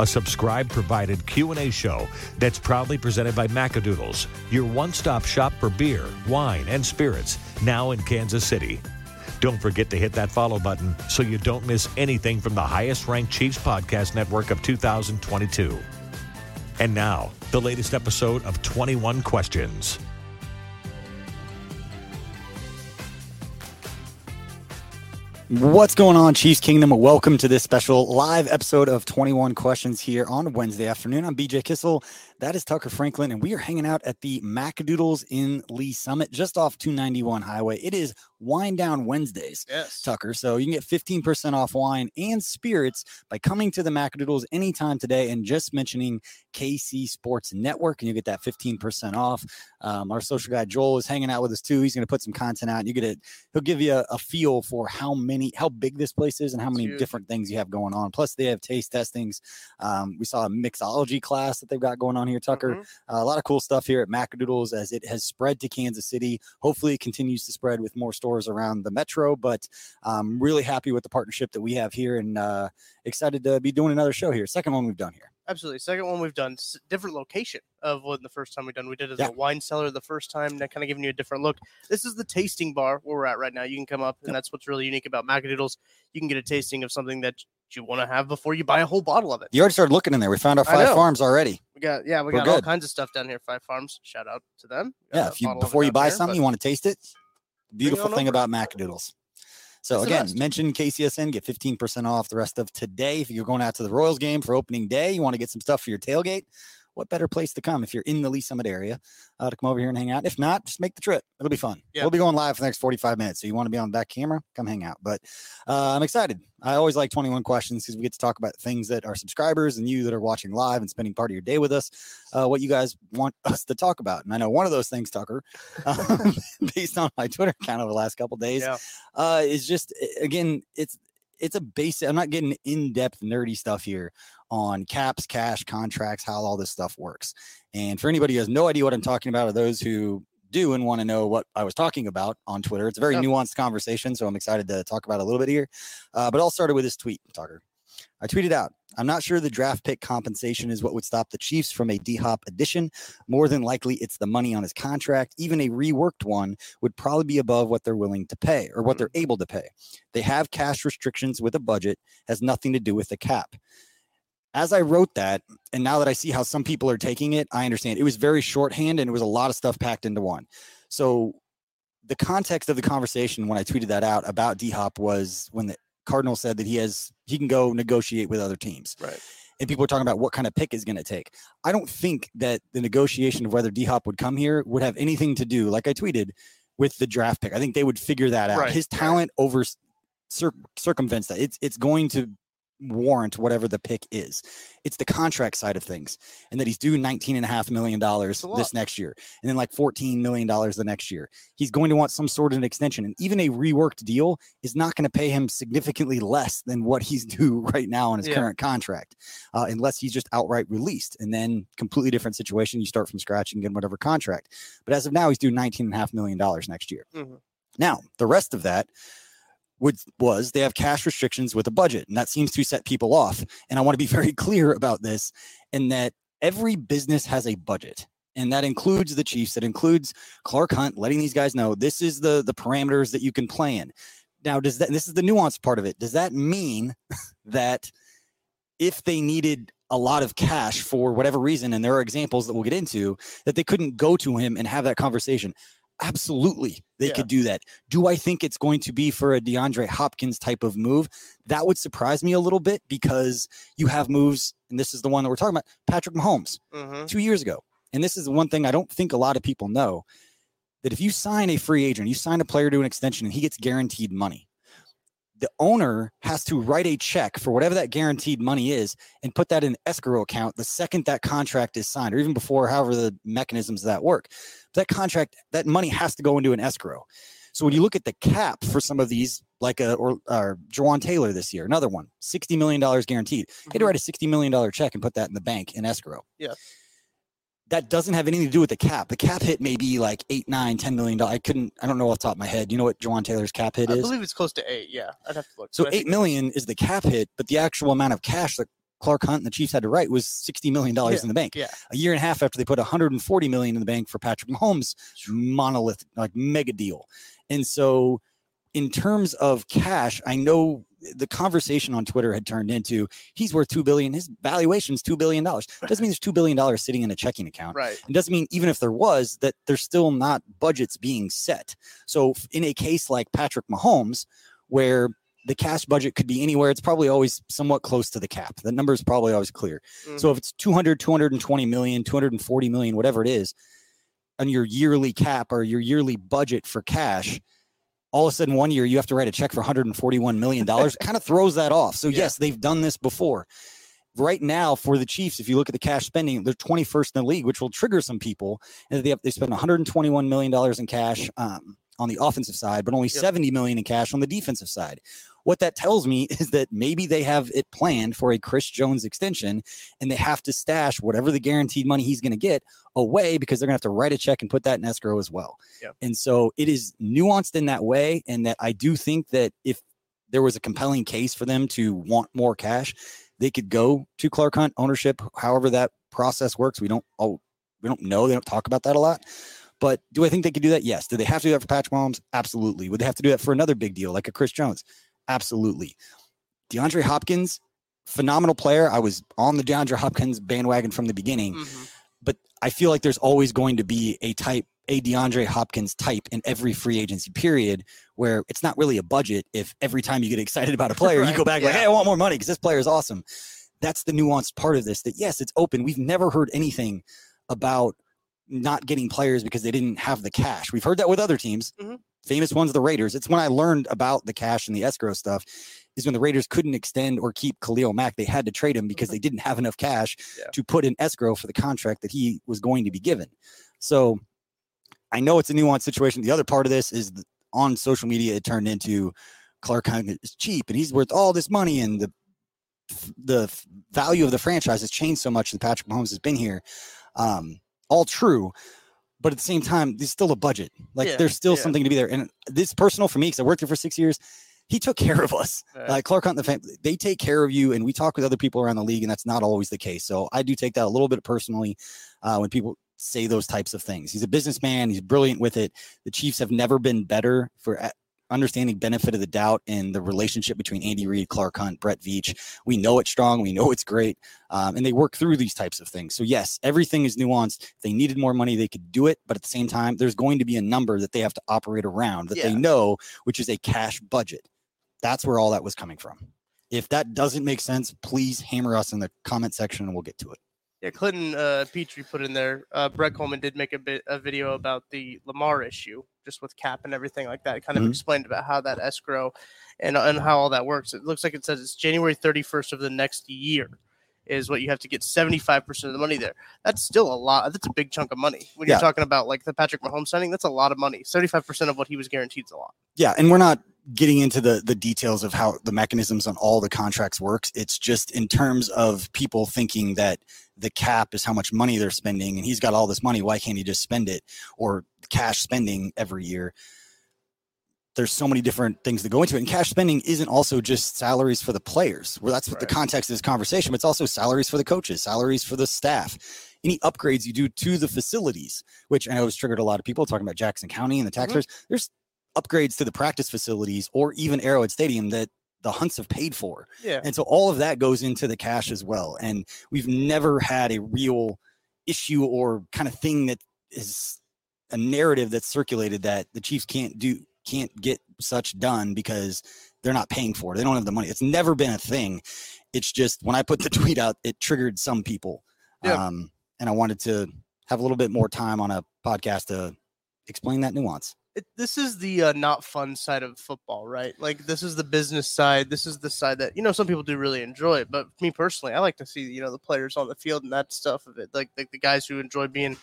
a subscribe provided Q&A show that's proudly presented by Macadoodles, your one-stop shop for beer, wine, and spirits, now in Kansas City. Don't forget to hit that follow button so you don't miss anything from the highest ranked Chiefs podcast network of 2022. And now, the latest episode of 21 Questions. What's going on, Chiefs Kingdom? Welcome to this special live episode of 21 Questions here on Wednesday afternoon. I'm BJ Kissel. That is Tucker Franklin, and we are hanging out at the Macadoodles in Lee Summit, just off 291 Highway. It is Wine Down Wednesdays, Yes. Tucker. So you can get 15% off wine and spirits by coming to the Macadoodles anytime today and just mentioning KC Sports Network, and you get that 15% off. Um, our social guy Joel is hanging out with us too. He's going to put some content out, and you get it. He'll give you a, a feel for how many, how big this place is, and how many different things you have going on. Plus, they have taste testings. Um, we saw a mixology class that they've got going on here, Tucker. Mhm. Uh, a lot of cool stuff here at Macadoodles as it has spread to Kansas City. Hopefully, it continues to spread with more stores around the metro. But I'm really happy with the partnership that we have here and uh, excited to be doing another show here. Second one we've done here. Absolutely. Second one we've done different location of what the first time we've done. We did it as Yeah. a wine cellar the first time, that kind of giving you a different look. This is the tasting bar where we're at right now. You can come up, and Yep. that's what's really unique about Macadoodles. You can get a tasting of something that you want to have before you buy a whole bottle of it. You already started looking in there. We found our five farms already. We got yeah, we We're got all good. kinds of stuff down here. Five Farms. Shout out to them. Yeah, if you bottle of it before you buy here, something, you want to taste it. Beautiful thing over. about Macadoodles. So It's again, mention KCSN, get 15% off the rest of today. If you're going out to the Royals game for opening day, you want to get some stuff for your tailgate. What better place to come if you're in the Lee Summit area uh, to come over here and hang out? If not, just make the trip. It'll be fun. Yeah. We'll be going live for the next 45 minutes. So you want to be on that camera, come hang out. But uh, I'm excited. I always like 21 questions because we get to talk about things that our subscribers and you that are watching live and spending part of your day with us, uh, what you guys want us to talk about. And I know one of those things, Tucker, um, based on my Twitter account over the last couple days, Yeah. uh, is just again, it's it's a basic. I'm not getting in depth nerdy stuff here on caps, cash, contracts, how all this stuff works. And for anybody who has no idea what I'm talking about, or those who do and want to know what I was talking about on Twitter, it's a very Yeah. nuanced conversation. So I'm excited to talk about a little bit here. Uh, but I'll start it with this tweet, Tucker. I tweeted out, I'm not sure the draft pick compensation is what would stop the Chiefs from a D Hop addition. More than likely, it's the money on his contract. Even a reworked one would probably be above what they're willing to pay or what they're able to pay. They have cash restrictions with a budget, has nothing to do with the cap. As I wrote that, and now that I see how some people are taking it, I understand it was very shorthand and it was a lot of stuff packed into one. So, the context of the conversation when I tweeted that out about D Hop was when the Cardinal said that he has he can go negotiate with other teams Right. and people are talking about what kind of pick is going to take. I don't think that the negotiation of whether D Hop would come here would have anything to do, like I tweeted, with the draft pick. I think they would figure that out. Right, His talent over cir- circumvents that. It's it's going to warrant whatever the pick is. It's the contract side of things, and that he's due nineteen and a half million dollars this next year, and then like fourteen million dollars the next year. He's going to want some sort of an extension, and even a reworked deal is not going to pay him significantly less than what he's due right now on his Yeah. current contract, uh, unless he's just outright released, and then completely different situation. You start from scratch and get whatever contract. But as of now, he's due nineteen and a half million dollars next year. Mhm. Now, the rest of that would, was they have cash restrictions with a budget, and that seems to set people off. And I want to be very clear about this in that every business has a budget. And that includes the Chiefs. That includes Clark Hunt letting these guys know this is the the parameters that you can play in. Now, does that this is the nuanced part of it? Does that mean that if they needed a lot of cash for whatever reason, and there are examples that we'll get into, that they couldn't go to him and have that conversation? Absolutely, they Yeah. could do that. Do I think it's going to be for a DeAndre Hopkins type of move? That would surprise me a little bit because you have moves, and this is the one that we're talking about Patrick Mahomes hmm two years ago. And this is the one thing I don't think a lot of people know that if you sign a free agent, you sign a player to an extension and he gets guaranteed money, the owner has to write a check for whatever that guaranteed money is and put that in escrow account the second that contract is signed or even before, however the mechanisms of that work. That contract, that money has to go into an escrow. So when you look at the cap for some of these, like a or, or Jawaan Taylor this year, another one, $60 million guaranteed. He had to write a $60 million check and put that in the bank in escrow. Yeah. That doesn't have anything to do with the cap. The cap hit may be like eight, nine, ten million dollars. I couldn't, I don't know off the top of my head. You know what Jawaan Taylor's cap hit is? I believe it's close to eight. Yeah, I'd have to look. So eight think it was- million is the cap hit, but the actual amount of cash that Clark Hunt and the Chiefs had to write was sixty million dollars Yeah, in the bank. yeah. A year and a half after they put 140 million in the bank for Patrick Mahomes, monolith, like mega deal. And so, in terms of cash, I know the conversation on Twitter had turned into he's worth two billion. His valuation's two billion dollars. Doesn't mean there's two billion dollars sitting in a checking account. Right. It doesn't mean even if there was that there's still not budgets being set. So in a case like Patrick Mahomes, where the cash budget could be anywhere, it's probably always somewhat close to the cap. The number is probably always clear. Mhm. So if it's 200, 220 million, 240 million, whatever it is, on your yearly cap or your yearly budget for cash, all of a sudden one year you have to write a check for 141 million dollars. kind of throws that off. So Yeah. yes, they've done this before. Right now, for the Chiefs, if you look at the cash spending, they're 21st in the league, which will trigger some people. And they have they spend 121 million dollars in cash um, on the offensive side, but only Yep. 70 million in cash on the defensive side. What that tells me is that maybe they have it planned for a Chris Jones extension, and they have to stash whatever the guaranteed money he's going to get away because they're going to have to write a check and put that in escrow as well. Yep. And so it is nuanced in that way, and that I do think that if there was a compelling case for them to want more cash, they could go to Clark Hunt ownership. However that process works, we don't oh we don't know. They don't talk about that a lot. But do I think they could do that? Yes. Do they have to do that for Patrick Mahomes? Absolutely. Would they have to do that for another big deal like a Chris Jones? Absolutely. DeAndre Hopkins, phenomenal player. I was on the DeAndre Hopkins bandwagon from the beginning Mhm. but I feel like there's always going to be a type, a DeAndre Hopkins type in every free agency period where it's not really a budget. If every time you get excited about a player, you go back like, hey, I want more money because this player is awesome. That's the nuanced part of this that yes, it's open. We've never heard anything about not getting players because they didn't have the cash. We've heard that with other teams. Mhm. Famous ones, the Raiders. It's when I learned about the cash and the escrow stuff is when the Raiders couldn't extend or keep Khalil Mack. They had to trade him because they didn't have enough cash Yeah. to put in escrow for the contract that he was going to be given. So I know it's a nuanced situation. The other part of this is on social media, it turned into Clark Hunt is cheap and he's worth all this money and the the value of the franchise has changed so much that Patrick Mahomes has been here. Um, all true. But at the same time, there's still a budget. Like Yeah, there's still yeah. something to be there. And this personal for me, because I worked there for six years, he took care of us. Like Clark Hunt, the family, they take care of you, and we talk with other people around the league, and that's not always the case. So I do take that a little bit personally uh, when people say those types of things. He's a businessman. He's brilliant with it. The Chiefs have never been better for understanding benefit of the doubt in the relationship between Andy Reid, Clark Hunt, Brett Veach. We know it's strong. We know it's great, um, and they work through these types of things. So yes, everything is nuanced. If they needed more money, they could do it, but at the same time, there's going to be a number that they have to operate around that they know, which is a cash budget. That's where all that was coming from. If that doesn't make sense, please hammer us in the comment section and we'll get to it. Yeah, Clinton uh, Petrie put in there. Uh, Brett Coleman did make a bit a video about the Lamar issue, just with cap and everything like that. It kind of Mhm. explained about how that escrow and and how all that works. It looks like it says it's January 31st of the next year is what you have to get 75% of the money there. That's still a lot. That's a big chunk of money. When Yeah. you're talking about like the Patrick Mahomes signing, that's a lot of money. 75% of what he was guaranteed is a lot. Yeah, and we're not getting into the the details of how the mechanisms on all the contracts works. It's just in terms of people thinking that the cap is how much money they're spending, and he's got all this money. Why can't he just spend it or cash spending every year? there's so many different things that go into it. And cash spending isn't also just salaries for the players. Well, that's what the context of this conversation, but it's also salaries for the coaches, salaries for the staff, any upgrades you do to the facilities, which I know has triggered a lot of people talking about Jackson County and the taxpayers. Mm-hmm. There's upgrades to the practice facilities or even Arrowhead Stadium that the Hunts have paid for. Yeah. And so all of that goes into the cash as well. And we've never had a real issue or kind of thing that is a narrative that's circulated that the Chiefs can't do can't get such done because they're not paying for it. They don't have the money. It's never been a thing. It's just when I put the tweet out, it triggered some people. Yeah. Um, and I wanted to have a little bit more time on a podcast to explain that nuance. It, this is the uh, not fun side of football, right? Like this is the business side. This is the side that you know some people do really enjoy. But me personally, I like to see you know the players on the field and that stuff of it, like like the guys who enjoy being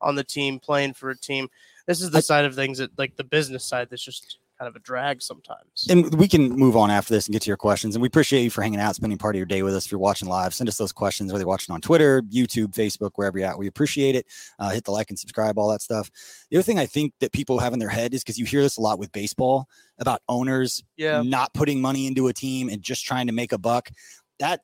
on the team, playing for a team. This is the I- side of things that like the business side that's just kind of a drag sometimes. And we can move on after this and get to your questions. And we appreciate you for hanging out, spending part of your day with us. If you're watching live, send us those questions, whether you're watching on Twitter, YouTube, Facebook, wherever you're at. We appreciate it. Uh, hit the like and subscribe, all that stuff. The other thing I think that people have in their head is because you hear this a lot with baseball about owners yeah, not putting money into a team and just trying to make a buck. That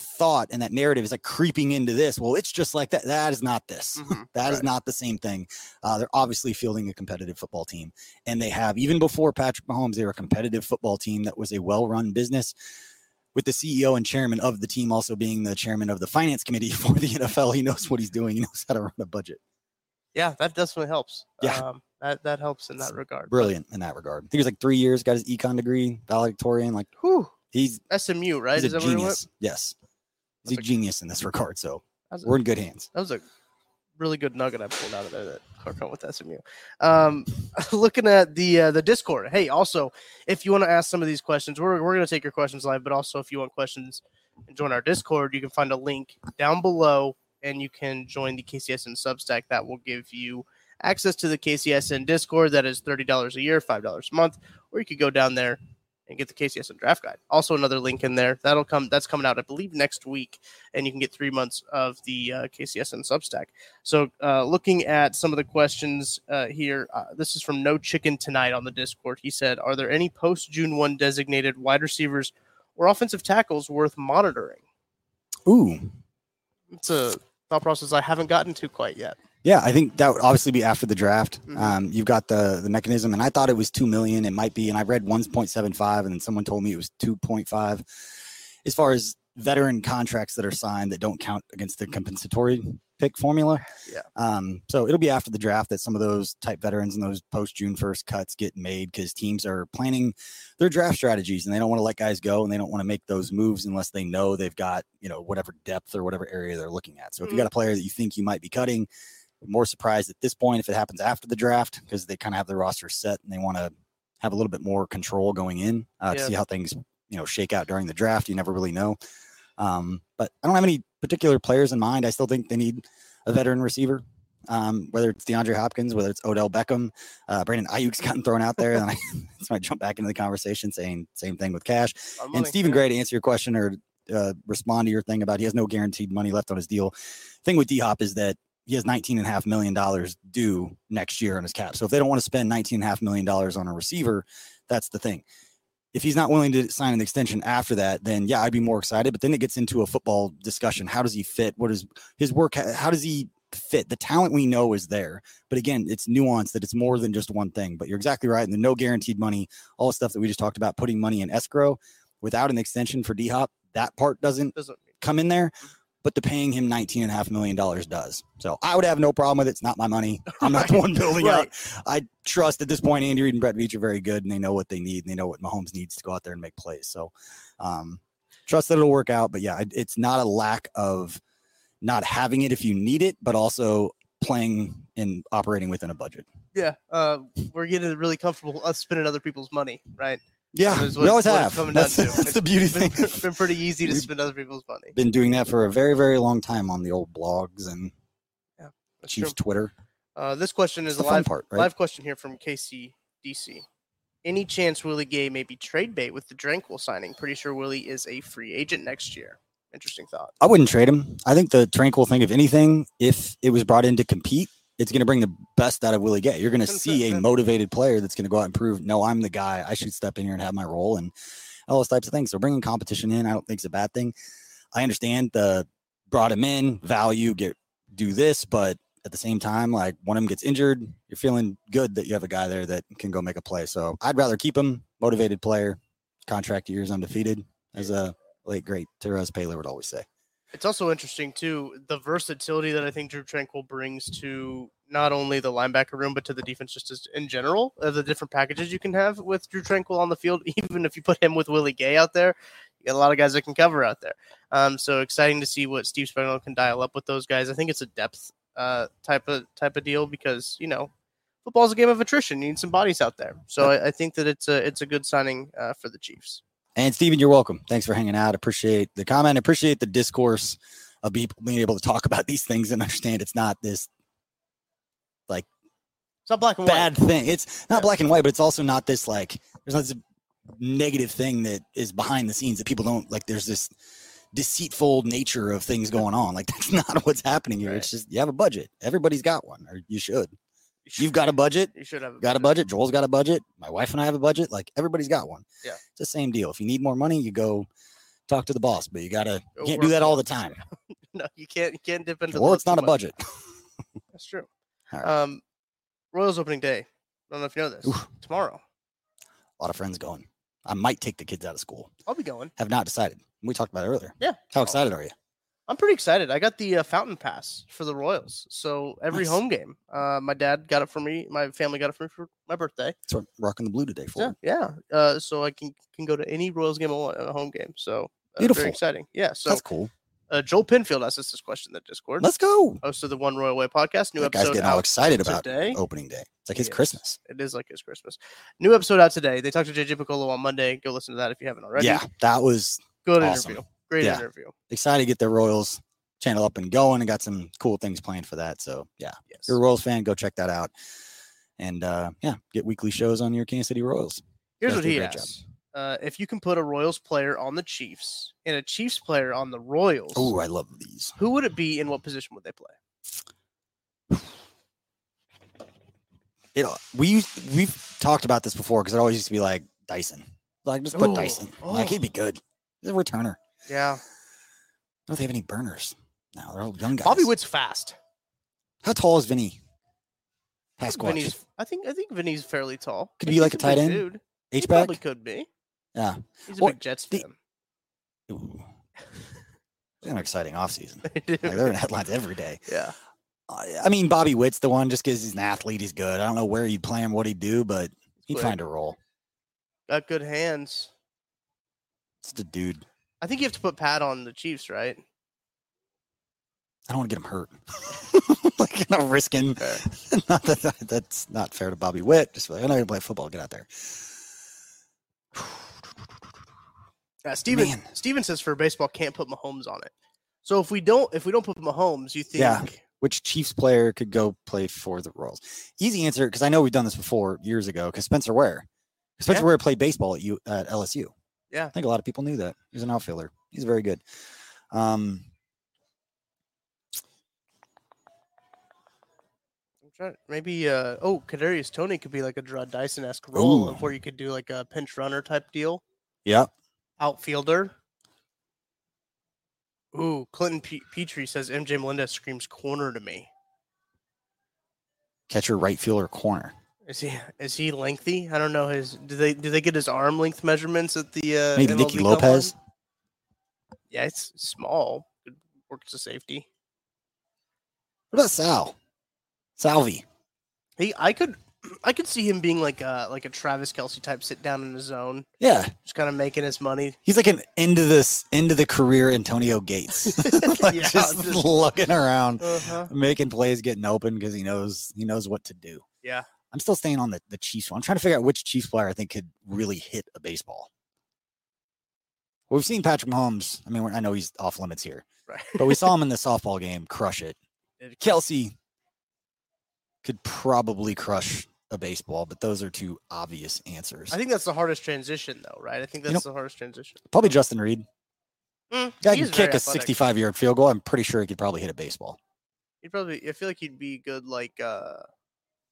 thought and that narrative is like creeping into this. Well, it's just like that. That is not this. mhm, That is right. not the same thing. Uh, they're obviously fielding a competitive football team, and they have even before Patrick Mahomes, they were a competitive football team that was a well-run business. With the CEO and chairman of the team also being the chairman of the finance committee for the NFL, he knows what he's doing. He knows how to run a budget. yeah, that definitely helps. Yeah. um, that that helps in that It's regard. Brilliant in that regard. I think he was like three years, got his econ degree, valedictorian. Like whew, he's SMU, right? he's Is a that where he went? genius. Yes, he's a a- genius in this regard. So was a- we're in good hands. That was a really good nugget I pulled out of there that Clark went with SMU. Um, looking at the uh, the Discord. Hey, also, if you want to ask some of these questions, we're we're gonna take your questions live. But also, if you want questions and join our Discord, you can find a link down below, and you can join the KCSN Substack. That will give you access to the KCSN Discord. That is thirty dollars a year, five dollars a month, or you could go down there and get the KCSN Draft Guide. Also, another link in there. That'll come. That's coming out, I believe, next week, and you can get three months of the uh, KCSN Substack. So, uh, looking at some of the questions uh, here, uh, this is from No Chicken Tonight on the Discord. He said, Are there any post June 1 designated wide receivers or offensive tackles worth monitoring? Ooh, It's a thought process I haven't gotten to quite yet. Yeah, I think that would obviously be after the draft. Mhm. Um, you've got the the mechanism, and I thought it was two million. It might be, and I read one point seven five, and then someone told me it was two point five. As far as veteran contracts that are signed that don't count against the compensatory pick formula, Yeah. Um, so it'll be after the draft that some of those type veterans and those post June first cuts get made because teams are planning their draft strategies and they don't want to let guys go and they don't want to make those moves unless they know they've got you know whatever depth or whatever area they're looking at. So if you Mhm. got a player that you think you might be cutting, more surprised at this point if it happens after the draft because they kind of have their roster set and they want to have a little bit more control going in uh, to see how things you know shake out during the draft. You never really know. Um, but I don't have any particular players in mind. I still think they need a veteran receiver. Um, whether it's DeAndre Hopkins, whether it's Odell Beckham, uh, Brandon Aiyuk's gotten thrown out there, and I, when I jump back into the conversation saying same thing with Cash. On And Stephen. Gray, to answer your question or uh, respond to your thing about he has no guaranteed money left on his deal. Thing with D Hop is that he has nineteen and a half million dollars due next year on his cap. So if they don't want to spend nineteen and a half million dollars on a receiver, that's the thing. If he's not willing to sign an extension after that, then yeah, I'd be more excited. But then it gets into a football discussion. How does he fit? What is his work? How does he fit? The talent we know is there. But again, it's nuanced that it's more than just one thing. But you're exactly right. And the no guaranteed money, all the stuff that we just talked about, putting money in escrow without an extension for D Hop, that part doesn't Doesn't come in there. Mm-hmm. But the paying him nineteen and a half million dollars does. So I would have no problem with it. It's not my money. I'm not the one building right. out. I trust at this point Andy Reid and Brett Veach are very good and they know what they need and they know what Mahomes needs to go out there and make plays. So um, trust that it'll work out. But yeah, it- it's not a lack of not having it if you need it, but also playing and operating within a budget. Yeah, uh, we're getting really comfortable us spending other people's money, right? Yeah, That is we always what have. That's, that's the beauty Been, thing. It's been pretty easy to We've- spend other people's money. Been doing that for a very, very long time on the old blogs and That's true. Twitter. Uh, this question is a live part, right? live question here from KCDC. Any chance Willie Gay may be trade bait with the Tranquill signing? Pretty sure Willie is a free agent next year. Interesting thought. I wouldn't trade him. I think the Tranquill thing, if anything, if it was brought in to compete, it's going to bring the best out of Willie Gay. You're going to see a motivated player that's going to go out and prove, no, I'm the guy. I should step in here and have my role and all those types of things. So bringing competition in, I don't think is a bad thing. I understand the brought him in, value, get do this, but at the same time, like one of them gets injured, you're feeling good that you have a guy there that can go make a play. So I'd rather keep him, motivated player, contract years undefeated, as a uh, late great Terez Paylor would always say. It's also interesting too the versatility that I think Drew Tranquill brings to not only the linebacker room but to the defense just as in general. Of the different packages you can have with Drew Tranquill on the field, even if you put him with Willie Gay out there, you got a lot of guys that can cover out there. Um, so exciting to see what Steve Spagnuolo can dial up with those guys. I think it's a depth uh, type of type of deal because you know football's a game of attrition. You need some bodies out there. So I, I think that it's a it's a good signing uh, for the Chiefs. And Stephen, you're welcome. Thanks for hanging out. Appreciate the comment. Appreciate the discourse of people being able to talk about these things and understand it's not this like It's not black and bad white. thing. It's not Yeah. black and white, but it's also not this like there's not this negative thing that is behind the scenes that people don't like. There's this deceitful nature of things going on. Like that's not what's happening here. It's just you have a budget. Everybody's got one, or you should. You've got a budget. You should have Got a budget. Joel's got a budget. My wife and I have a budget. Like everybody's got one. Yeah. It's the same deal. If you need more money, you go talk to the boss, but you gotta you can't do that all the time. No, you can't. You can't dip into. low it's not a budget. That's true. Right. Um, Royals opening day. I don't know if you know this. Oof. Tomorrow. A lot of friends going. I might take the kids out of school. I'll be going. Have not decided. We talked about it earlier. Yeah. How excited are you? I'm pretty excited. I got the uh, fountain pass for the Royals. So every Nice. home game, uh, my dad got it for me. My family got it for me for my birthday. So I'm rocking the blue today for. Yeah, yeah. Uh, so I can can go to any Royals game I want, a home game. So uh, Beautiful. very exciting. Yeah. So That's cool. uh, Joel Pinfield asked us this question in the Discord. Let's go. Host of the One Royal Way podcast. New That guy's episode getting all excited about today. opening day. It's like his Yes. Christmas. It is like his Christmas. New episode out today. They talked to JJ Picollo on Monday. Go listen to that if you haven't already. Yeah, that was Good awesome. interview. Great Yeah. interview. excited to get the Royals channel up and going and got some cool things planned for that. So yeah, Yes. if you're a Royals fan, go check that out. And uh, yeah, get weekly shows on your Kansas City Royals. Here's what he asks. Uh, if you can put a Royals player on the Chiefs and a Chiefs player on the Royals, Oh, I love these. who would it be and what position would they play? It we we've talked about this before because it always used to be like Dyson. Like just put Ooh, Dyson. Like he'd be good. He's a returner. Yeah. I don't they have any burners. No, they're all young guys. Bobby Witt's fast. How tall is Vinny? I think Vinny's, I think I think Vinny's fairly tall. Could be like a tight end? Dude. H back. probably could be. Yeah. He's a Well, big Jets the- fan. Ooh. It's an exciting offseason. They. Like they're in headlines every day. yeah. I I mean, Bobby Witt's the one just because he's an athlete. He's good. I don't know where he'd play him, what he'd do, but he'd quick. find a role. Got good hands. It's the dude. I think you have to put Pat on the Chiefs, right? I don't want to get him hurt. like, you know, risking. Not that, that- that's not fair to Bobby Witt. Just like, I know you play football. Get out there. Uh, Steven Man. Steven says for baseball can't put Mahomes on it. So if we don't if we don't put Mahomes, you think Yeah. Which Chiefs player could go play for the Royals? Easy answer because I know we've done this before years ago. Because Spencer Ware, Spencer Yeah. Ware played baseball at U at LSU. Yeah. I think a lot of people knew that. He's an outfielder. He's very good. Um, I'm trying, maybe uh oh Kadarius Toney could be like a Jarrod Dyson esque role where you could do like a pinch runner type deal. yeah. Outfielder. Ooh, Clinton P- Petrie says MJ Melendez screams corner to me. Catcher, right fielder, corner. Is he is he lengthy? I don't know his. Do they do they get his arm length measurements at the uh, Maybe MLB Nicky combine? Lopez. Yeah, it's small. Good work as a safety. What about Sal? Salvy. He, I could, I could see him being like a like a Travis Kelce type, sit down in his zone, Yeah, just kind of making his money. he's like an end of this end of the career Antonio Gates, like Yeah, just, just- looking around, Uh-huh. making plays, getting open because he knows he knows what to do. Yeah. I'm still staying on the the Chiefs one. I'm trying to figure out which Chiefs player I think could really hit a baseball. Well, we've seen Patrick Mahomes. I mean, I know he's off limits here, Right. but we saw him in the softball game crush it. Kelce could probably crush a baseball, but those are two obvious answers. I think that's the hardest transition, though, right? I think You that's the hardest transition. Probably Justin Reid. Mm, Guy can kick a athletic. 65 yard field goal. I'm pretty sure he could probably hit a baseball. He'd probably. I feel like he'd be good, like uh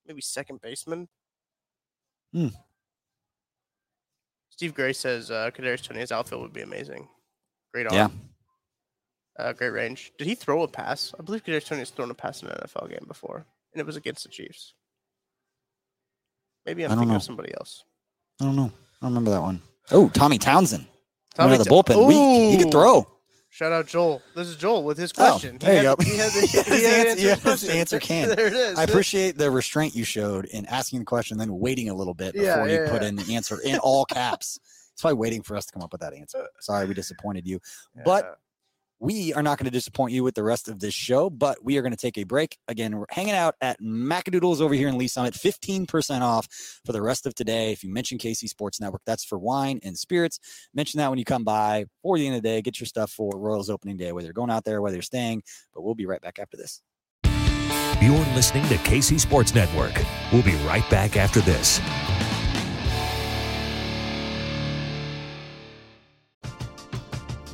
maybe second baseman. Hmm. Steve Gray says uh, Kadarius Toney's outfield would be amazing. Great arm. Yeah. Uh, great range. Did he throw a pass? I believe Kadarius Toney has thrown a pass in an NFL game before, and it was against the Chiefs. Maybe I'm thinking know. of somebody else. I don't know. I don't remember that one. Oh, Tommy Townsend. Tommy Tommy the Ta- bullpen. We, he could throw. Shout out Joel. This is Joel with his Oh, question. there you had- go. He has he answer- has the question. answer can. there it is. I appreciate the restraint you showed in asking the question, then waiting a little bit before Yeah, you put yeah. in the answer in all caps. It's probably waiting for us to come up with that answer. Uh, Sorry, we disappointed you. But Yeah. We are not going to disappoint you with the rest of this show, but we are going to take a break. Again, we're hanging out at Macadoodles over here in Lee Summit, 15% off for the rest of today. If you mention KC Sports Network, that's for wine and spirits. Mention that when you come by for the end of the day. Get your stuff for Royals opening day, whether you're going out there, whether you're staying. But we'll be right back after this. You're listening to KC Sports Network. We'll be right back after this.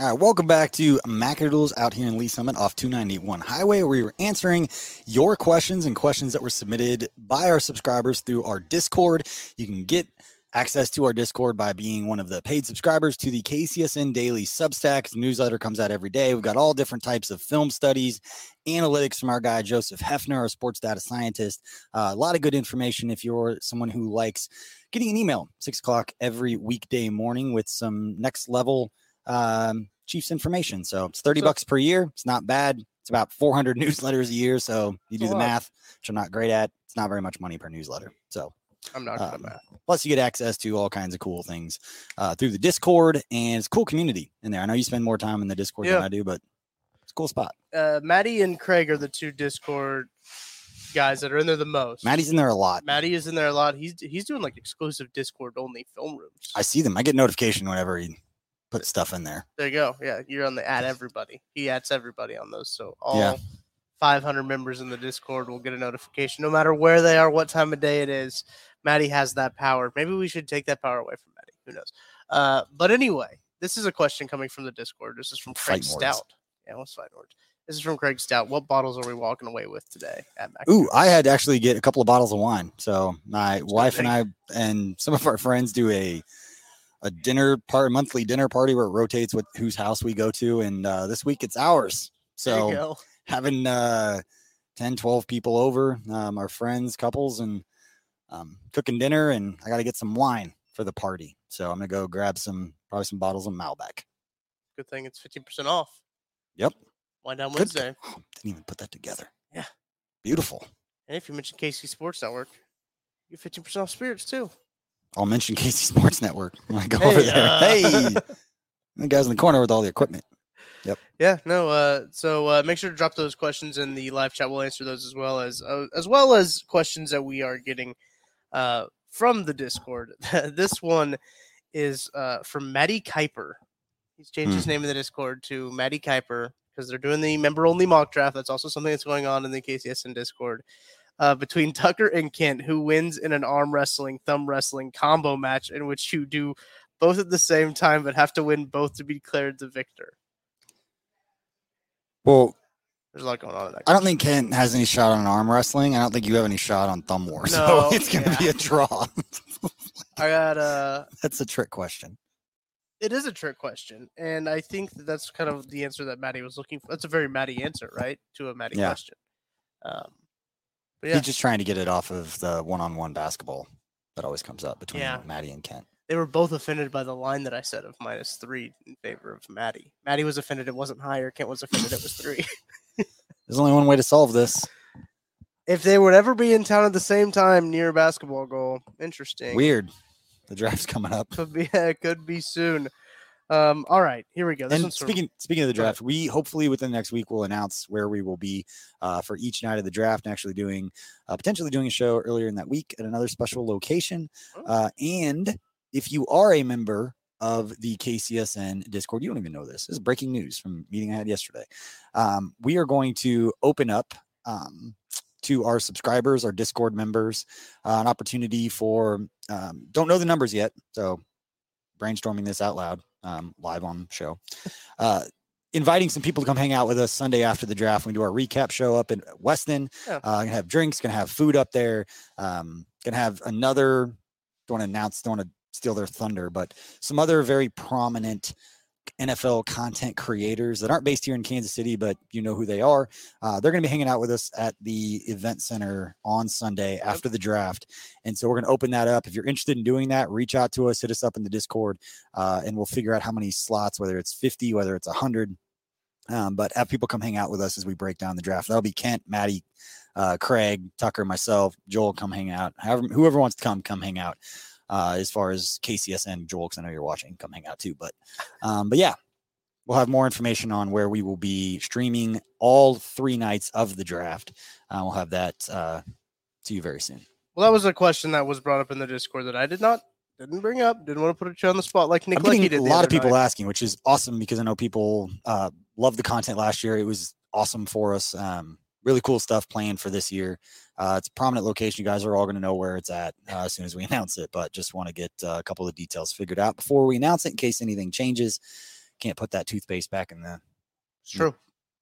All right, welcome back to Macadoodles out here in Lee Summit off 291 Highway, where we were answering your questions and questions that were submitted by our subscribers through our Discord. You can get access to our Discord by being one of the paid subscribers to the KCSN Daily Substack. Newsletter comes out every day. We've got all different types of film studies, analytics from our guy Joseph Hefner, our sports data scientist. Uh, a lot of good information if you're someone who likes getting an email six o'clock every weekday morning with some next level um, Chiefs information. So it's 30 So- bucks per year. It's not bad. It's about 400 newsletters a year. So you do the lot. math, which I'm not great at. It's not very much money per newsletter. So I'm not gonna um, math. plus you get access to all kinds of cool things uh, through the Discord and it's a cool community in there. I know you spend more time in the Discord than I do, but it's a cool spot. Uh, Maddie and Craig are the two Discord guys that are in there the most. Maddie's in there a lot. Maddie is in there a lot. He's he's doing like exclusive Discord only film rooms. I see them. I get notification whenever he put stuff in there. There you go. Yeah, you're on the add everybody. He adds everybody on those. So all Yeah. 500 members in the Discord will get a notification no matter where they are, what time of day it is. Maddie has that power. Maybe we should take that power away from Maddie. Who knows? Uh, but anyway, this is a question coming from the Discord. This is from Craig words. Stout. Yeah, let's fight words. This is from Craig Stout. What bottles are we walking away with today at Mac? Ooh, I had to actually get a couple of bottles of wine. So my wife and. I and some of our friends do a a dinner part monthly dinner party where it rotates with whose house we go to. And uh, this week it's ours. So having uh 10, 12 people over, um, our friends, couples, and um, cooking dinner. And I got to get some wine for the party. So I'm gonna go grab some probably some bottles of Malbec. Good thing it's 15% off. Yep. Wine down Wednesday. oh, didn't even put that together. Yeah. Beautiful. And if you mention KC Sports Network, you get 15% off spirits too. I'll mention KC Sports Network when I go Hey, over there. uh, hey, the guys in the corner with all the equipment. Yep. Yeah, no. Uh, so uh, make sure to drop those questions in the live chat. We'll answer those as well as uh, as well as questions that we are getting uh, from the Discord. this one is uh, from Matty Kiper. He's changed Hmm. his name in the Discord to Matty Kiper because they're doing the member only mock draft. That's also something that's going on in the KCSN Discord. Uh, between Tucker and Kent, who wins in an arm wrestling, thumb wrestling combo match in which you do both at the same time but have to win both to be declared the victor. Well, There's a lot going on. I don't think Kent has any shot on arm wrestling. I don't think you have any shot on thumb war. So it's going to yeah. be a draw. I got uh That's a trick question. it is a trick question, and I think that that's kind of the answer that Maddie was looking for. That's a very Maddie answer, right, to a Maddie Yeah. question. Um, yeah, He's just trying to get it off of the one-on-one basketball that always comes up between Yeah. Maddie and Kent. they were both offended by the line that I said of minus three in favor of Maddie. Maddie was offended it wasn't higher. Kent was offended it was three. There's only one way to solve this. if they would ever be in town at the same time near a basketball goal, interesting. Weird. The draft's coming up. Could be It could be soon. Um, all right, here we go. This and one's from- speaking speaking of the draft, we hopefully within the next week will announce where we will be uh, for each night of the draft, and actually doing uh, potentially doing a show earlier in that week at another special location. Oh. Uh, and if you are a member of the KCSN Discord, you don't even know this. This is breaking news from meeting I had yesterday. Um, we are going to open up. Um, to our subscribers, our Discord members, uh, an opportunity for um, don't know the numbers yet, so brainstorming this out loud um, live on show. Uh, inviting some people to come hang out with us Sunday after the draft. We do our recap show up in Weston. Yeah. Uh, gonna have drinks, gonna have food up there. Um, gonna have another. Don't want to announce. Don't want to steal their thunder, but some other very prominent NFL content creators that aren't based here in Kansas City, but you know who they are. Uh, they're going to be hanging out with us at the event center on Sunday after the draft. And so we're going to open that up. If you're interested in doing that, reach out to us, hit us up in the Discord, uh, and we'll figure out how many slots, whether it's 50, whether it's 100. Um, but have people come hang out with us as we break down the draft. That'll be Kent, Maddie, uh, Craig, Tucker, myself, Joel. Come hang out. However, whoever wants to come, come hang out. Uh, as far as KCSN, Joel, because I know you're watching, come hang out too. But, um, but yeah, we'll have more information on where we will be streaming all three nights of the draft. Uh, we'll have that uh, to you very soon. Well, that was a question that was brought up in the Discord that I did not didn't bring up. Didn't want to put you on the spot like Nick I'm getting did. a lot of people night. asking, which is awesome because I know people uh, love the content last year. It was awesome for us. Um, really cool stuff planned for this year. Uh, it's a prominent location. You guys are all going to know where it's at uh, as soon as we announce it, but just want to get uh, a couple of details figured out before we announce it in case anything changes. Can't put that toothpaste back in the, It's true.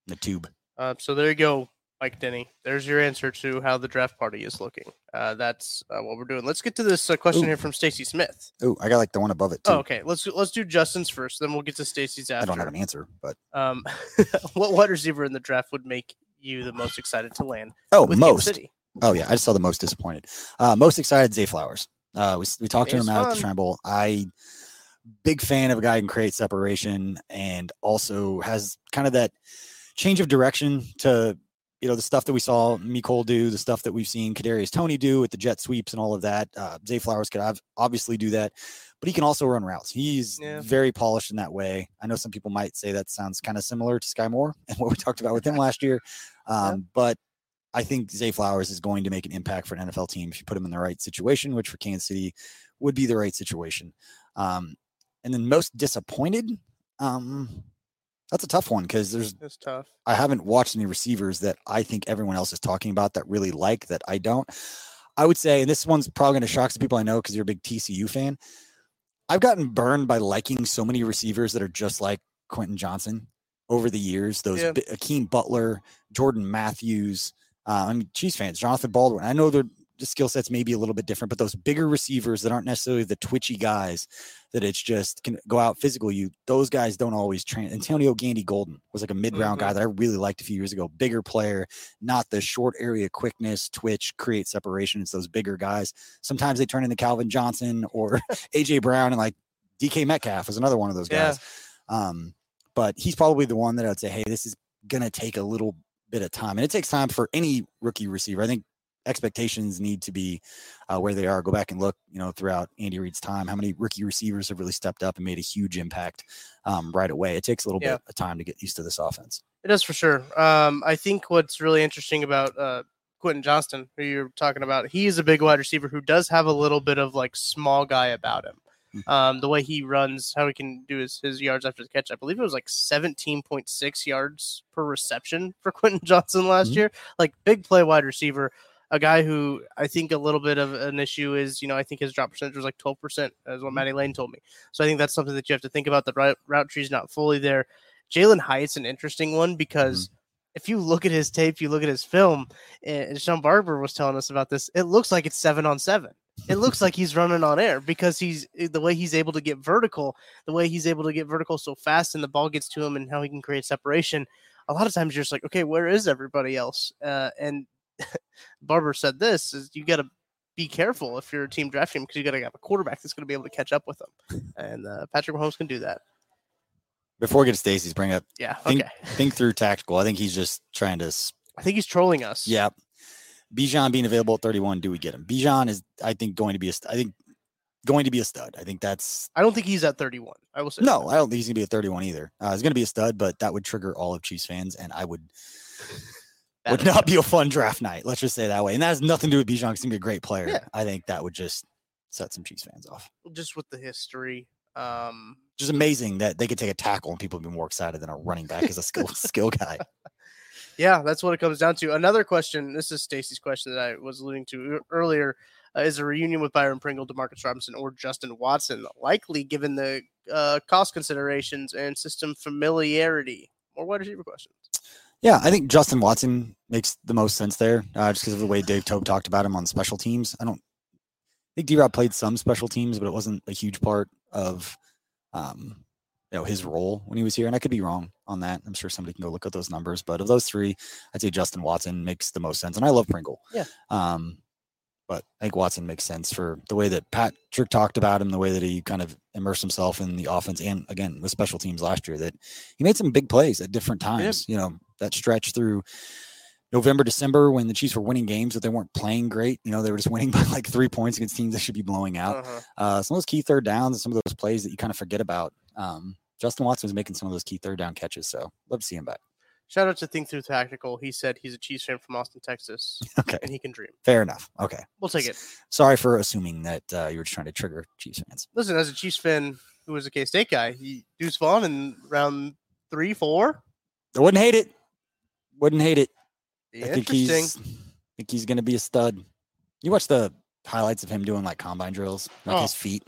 the tube. Uh, so there you go, Mike Denny. There's your answer to how the draft party is looking. Uh, that's uh, what we're doing. Let's get to this uh, question Ooh. here from Stacy Smith. Oh, I got like the one above it too. Oh, okay. Let's let's do Justin's first, then we'll get to Stacy's after. I don't have an answer, but Um, what wide receiver in the draft would make you the most excited to land oh, most. City? Oh yeah, I just saw the most disappointed. Uh, most excited Zay Flowers. Uh, we, we talked to him out at the. Shrine Bowl. I big fan of a guy who can create separation and also has kind of that change of direction to you know the stuff that we saw Mecole do, the stuff that we've seen Kadarius Toney do with the jet sweeps and all of that. Uh, Zay Flowers could ob- obviously do that, but he can also run routes. He's Yeah. very polished in that way. I know some people might say that sounds kind of similar to Skyy Moore and what we talked about with him last year, um, but I think Zay Flowers is going to make an impact for an NFL team if you put him in the right situation, which for Kansas City would be the right situation. Um, and then most disappointed, um, that's a tough one because there's It's tough. I haven't watched any receivers that I think everyone else is talking about that really like that I don't. I would say, and this one's probably going to shock some people I know because you're a big TCU fan. I've gotten burned by liking so many receivers that are just like Quentin Johnston over the years. Those Yeah. bi- Hakeem Butler, Jordan Matthews. Uh, I mean, Chiefs fans. Jonathan Baldwin. I know they're the skill sets may be a little bit different, but those bigger receivers that aren't necessarily the twitchy guys that it's just can go out physical you, those guys don't always train. Antonio Gandy Golden was like a mid round guy that I really liked a few years ago. Bigger player, not the short area quickness, twitch, create separation. It's those bigger guys. Sometimes they turn into Calvin Johnson or AJ Brown and like DK Metcalf was another one of those Yeah. guys. Um, but he's probably the one that I'd say, hey, this is gonna take a little bit of time, and it takes time for any rookie receiver. I think expectations need to be uh, where they are. Go back and look, you know, throughout Andy Reid's time, how many rookie receivers have really stepped up and made a huge impact um, right away. It takes a little Yeah. bit of time to get used to this offense. It does for sure. Um, I think what's really interesting about uh, Quentin Johnston, who you're talking about, he is a big wide receiver who does have a little bit of like small guy about him. Um, the way he runs, how he can do his, his yards after the catch. I believe it was like 17.6 yards per reception for Quentin Johnston last Mhm. year. Like big play wide receiver, a guy who I think a little bit of an issue is, you know, I think his drop percentage was like 12%, as what Matty Lane told me. So I think that's something that you have to think about. The route, route tree's not fully there. Jalin Hyatt's an interesting one because if you look at his tape, you look at his film, and Sean Barber was telling us about this, it looks like it's seven on seven. It looks like he's running on air because he's the way he's able to get vertical, the way he's able to get vertical so fast and the ball gets to him and how he can create separation. A lot of times you're just like, okay, where is everybody else? Uh, and Barber said this is you got to be careful if you're a team drafting him because you got to have a quarterback that's going to be able to catch up with him. And uh, Patrick Mahomes can do that. Before we get to Stacy's bring up, Yeah. think, Okay. think through tactical. I think he's just trying to I think he's trolling us. Yeah. Bijan being available at 31, do we get him? Bijan is, I think, going to be a, I think, going to be a stud. I think that's, I don't think he's at 31. I will say no, that. I don't think he's going to be a 31 either. Uh, he's going to be a stud, but that would trigger all of Chiefs fans, and I would, would not be a fun draft night. Let's just say that way. And that has nothing to do with Bijan. He's going to be a great player. Yeah. I think that would just set some Chiefs fans off. just with the history. Um, Just amazing that they could take a tackle and people would be more excited than a running back as a skill skill guy. Yeah, that's what it comes down to. Another question. This is Stacy's question that I was alluding to earlier. Uh, is a reunion with Byron Pringle, Demarcus Robinson, or Justin Watson likely given the uh, cost considerations and system familiarity? More wide receiver questions. Yeah, I think Justin Watson makes the most sense there, uh, just because of the way Dave Toub talked about him on special teams. I don't I think D Rob played some special teams, but it wasn't a huge part of um, you know his role when he was here. And I could be wrong on that. I'm sure somebody can go look at those numbers. But of those three, I'd say Justin Watson makes the most sense. And I love Pringle. Yeah. Um, but I think Watson makes sense for the way that Patrick talked about him, the way that he kind of immersed himself in the offense, and again with special teams last year. That he made some big plays at different times. You know that stretch through November, December when the Chiefs were winning games, that they weren't playing great. You know they were just winning by like three points against teams that should be blowing out. Uh-huh. Uh, some of those key third downs and some of those plays that you kind of forget about. Um, Justin Watson was making some of those key third down catches, so love to see him back. Shout out to Think Through Tactical. He said he's a Chiefs fan from Austin, Texas, Okay, and he can dream. fair enough. Okay, We'll take it. sorry for assuming that uh, you were just trying to trigger Chiefs fans. Listen, as a Chiefs fan who was a K State guy, he Deuce Vaughn in round three, four. I wouldn't hate it. Wouldn't hate it. I think Interesting. he's think he's gonna be a stud. You watch the highlights of him doing like combine drills, like Oh. his feet.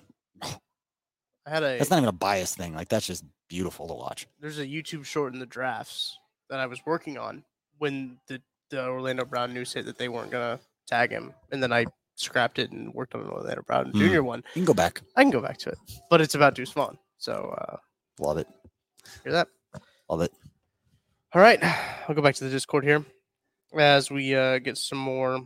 I had a That's not even a bias thing. Like that's just beautiful to watch. there's a YouTube short in the drafts that I was working on when the, the Orlando Brown news hit that they weren't gonna tag him, and then I scrapped it and worked on an Orlando Brown Hmm. Junior one. You can go back. I can go back to it, but it's about Deuce Vaughn. So uh, Love it. hear that. Love it. All right, I'll go back to the Discord here as we uh, get some more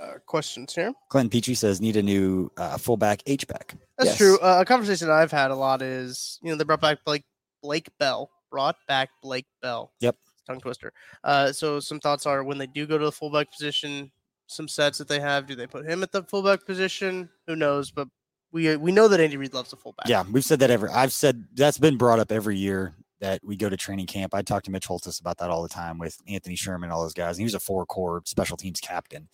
uh, questions here. Clinton Petrie says need a new uh, fullback H back. That's Yes. true. Uh, a conversation I've had a lot is, you know, they brought back Blake Blake Bell, brought back Blake Bell. Yep. Tongue twister. Uh, so some thoughts are when they do go to the fullback position, some sets that they have, do they put him at the fullback position? Who knows? But we we know that Andy Reid loves the fullback. Yeah, we've said that every. I've said that's been brought up every year that we go to training camp. I talk to Mitch Holthus about that all the time with Anthony Sherman all those guys. And he was a four core special teams captain,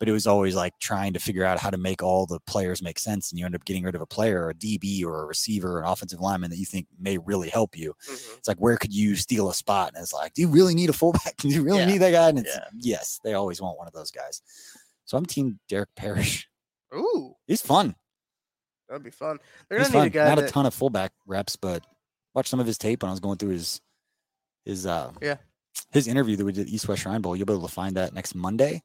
but it was always like trying to figure out how to make all the players make sense. And you end up getting rid of a player, or a DB, or a receiver, or an offensive lineman that you think may really help you. Mhm. It's like where could you steal a spot? And it's like, do you really need a fullback? Do you really Yeah, need that guy? And it's yeah. yes, they always want one of those guys. So I'm team Derek Parish. Ooh, He's fun. that'd be fun. They're He's gonna need a guy Not a ton of fullback reps, but watch some of his tape when I was going through his his uh Yeah. his interview that we did at East West Shrine Bowl. You'll be able to find that next Monday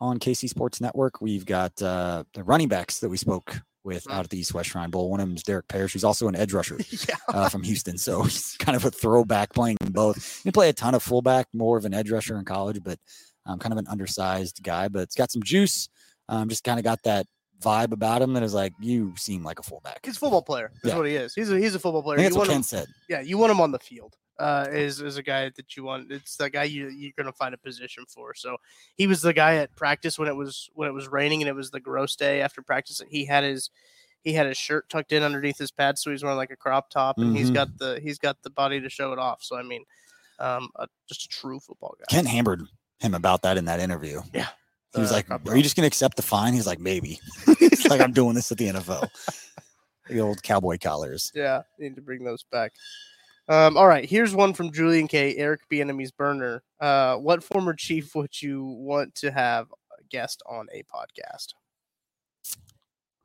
on KC Sports Network. We've got uh the running backs that we spoke with Mhm. out at the East West Shrine Bowl. One of them is Derek Parish, who's also an edge rusher yeah. uh, from Houston. So he's kind of a throwback playing both. He play a ton of fullback, more of an edge rusher in college, but um, kind of an undersized guy. But it's got some juice. Um, just kind of got that vibe about him that is like, you seem like a fullback. He's a football player. That's Yeah. what he is. He's a he's a football player. that's what want him- Ken said. yeah, you want him on the field. Uh, is is a guy that you want. It's the guy you you're gonna find a position for. So he was the guy at practice when it was when it was raining and it was the gross day after practice. He had his he had his shirt tucked in underneath his pads, so he's wearing like a crop top, and he's Mhm. got the he's got the body to show it off. So I mean, um, uh, just a true football guy. Kent Hammered him about that in that interview. Yeah. He was Uh, like, "Are you just going to accept the fine?" He's like, "Maybe." He's like, "I'm doing this at the NFL." the old cowboy collars. Yeah, need to bring those back. Um, all right, here's one from Julian K. Eric B. Enemy's burner. Uh, what former chief would you want to have a guest on a podcast?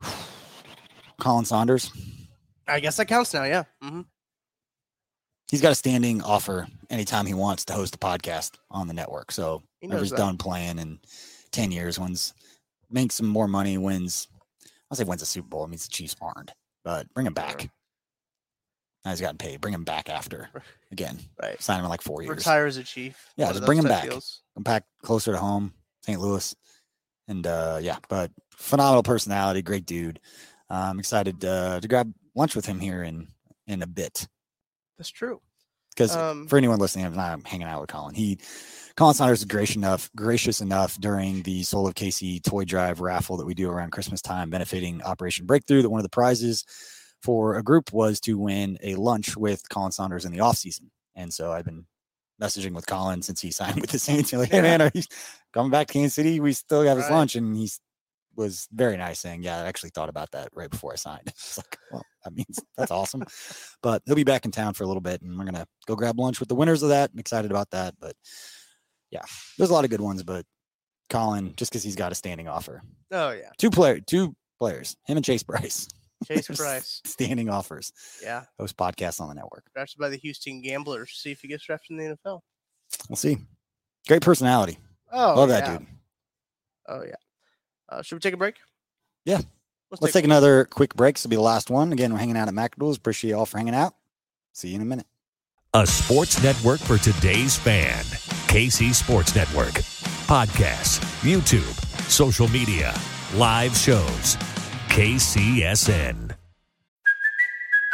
Khalen Saunders. I guess that counts now. Yeah. hmm He's got a standing offer anytime he wants to host a podcast on the network. So He whenever knows he's that. done playing in 10 years, wins, makes some more money, wins, I'll say wins a Super Bowl. It means the Chiefs aren't, but bring him back. Now he's gotten paid. Bring him back after again. Right. Sign him in like four years. Retire as a chief. Yeah, just bring him back. deals. Come back closer to home, St. Louis. And uh, yeah, but phenomenal personality, great dude. Uh, I'm excited uh, to grab lunch with him here in in a bit That's true. Because Um, for anyone listening, I'm not hanging out with Khalen. He, Khalen Saunders is gracious enough, gracious enough during the Soul of Casey toy drive raffle that we do around Christmas time, benefiting Operation Breakthrough. That one of the prizes for a group was to win a lunch with Khalen Saunders in the off season. And so I've been messaging with Khalen since he signed with the Saints. You're like, hey man, are you coming back to Kansas City? We still have his Right. lunch, and he's was very nice saying, Yeah, I actually thought about that right before I signed. It's like, well, that means that's awesome. But he'll be back in town for a little bit and we're gonna go grab lunch with the winners of that. I'm excited about that. But yeah, there's a lot of good ones, but Khalen, just because he's got a standing offer. Oh yeah, Two player two players, him and Chase Bryce. Chase Price. Standing offers. Yeah, Host podcasts on the network. drafted by the Houston Gamblers. See if he gets drafted in the NFL. We'll see. Great personality. Oh, Love yeah. that dude. Oh yeah. Uh, should we take a break? Yeah. Let's, Let's take another quick break. This will be the last one. Again, we're hanging out at Macadoodles. Appreciate you all for hanging out. See you in a minute. A sports network for today's fan. KC Sports Network. Podcasts, YouTube, social media, live shows. KCSN.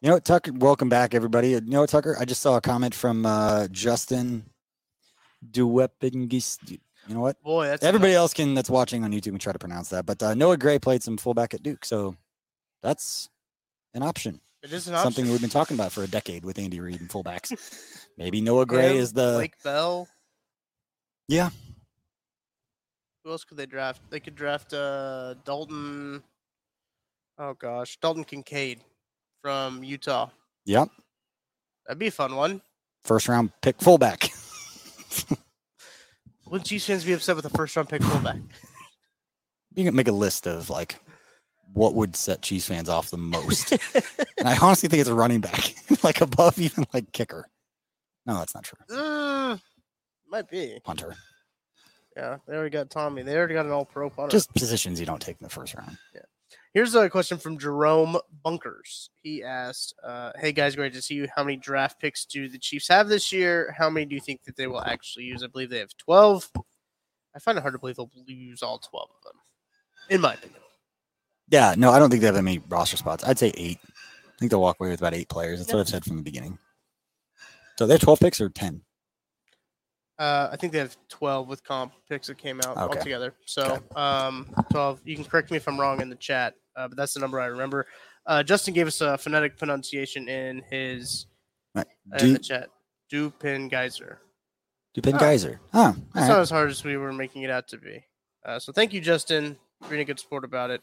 You know what, Tucker? Welcome back, everybody. You know what, Tucker? I just saw a comment from uh, Justin Duwepingis. You know what? Boy, that's Everybody else can that's watching on YouTube and try to pronounce that. But uh, Noah Gray played some fullback at Duke, so that's an option. It is an option. Something we've been talking about for a decade with Andy Reid and fullbacks. Maybe Noah Gray Him, is the Blake Bell. yeah. Who else could they draft? They could draft uh, Dalton. Oh gosh, Dalton Kincaid from Utah. Yep. That'd be a fun one. First round pick fullback. Wouldn't Chiefs fans be upset with a first round pick fullback? you can make a list of like what would set Chiefs fans off the most. and I honestly think it's a running back, like above even like kicker. No, that's not true. Uh, might be. Punter. Yeah, they already got Tommy. They already got an all pro punter. Just positions you don't take in the first round. Here's a question from Jerome Bunkers. He asked, uh, "Hey guys, great to see you. How many draft picks do the Chiefs have this year? How many do you think that they will actually use? I believe they have 12. I find it hard to believe they'll use all 12 of them, in my opinion. Yeah, no, I don't think they have that many roster spots. I'd say eight. I think they'll walk away with about eight players. That's what I've said from the beginning. So they're 12 picks or 10? Uh, I think they have 12 with comp picks that came out Okay. altogether. So um, 12. You can correct me if I'm wrong in the chat, uh, but that's the number I remember. Uh, Justin gave us a phonetic pronunciation in his Right. uh, in the chat. Dupin Geyser. Dupin Ah. Geyser. Oh, That's right. not as hard as we were making it out to be. Uh, so thank you, Justin, for being a good sport about it.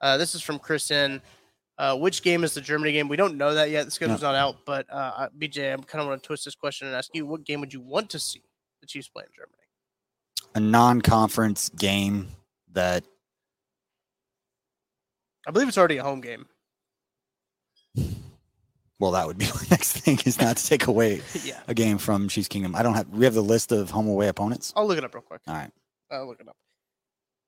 Uh, this is from Chris N. Uh, which game is the Germany game? We don't know that yet. The schedule's not out, but uh, BJ, I kind of want to twist this question and ask you: What game would you want to see the Chiefs play in Germany? a non-conference game that I believe it's already a home game. well, that would be my next thing is not to take away yeah. a game from Chiefs Kingdom. I don't have. We have the list of home away opponents. I'll look it up real quick. All right. I'll look it up.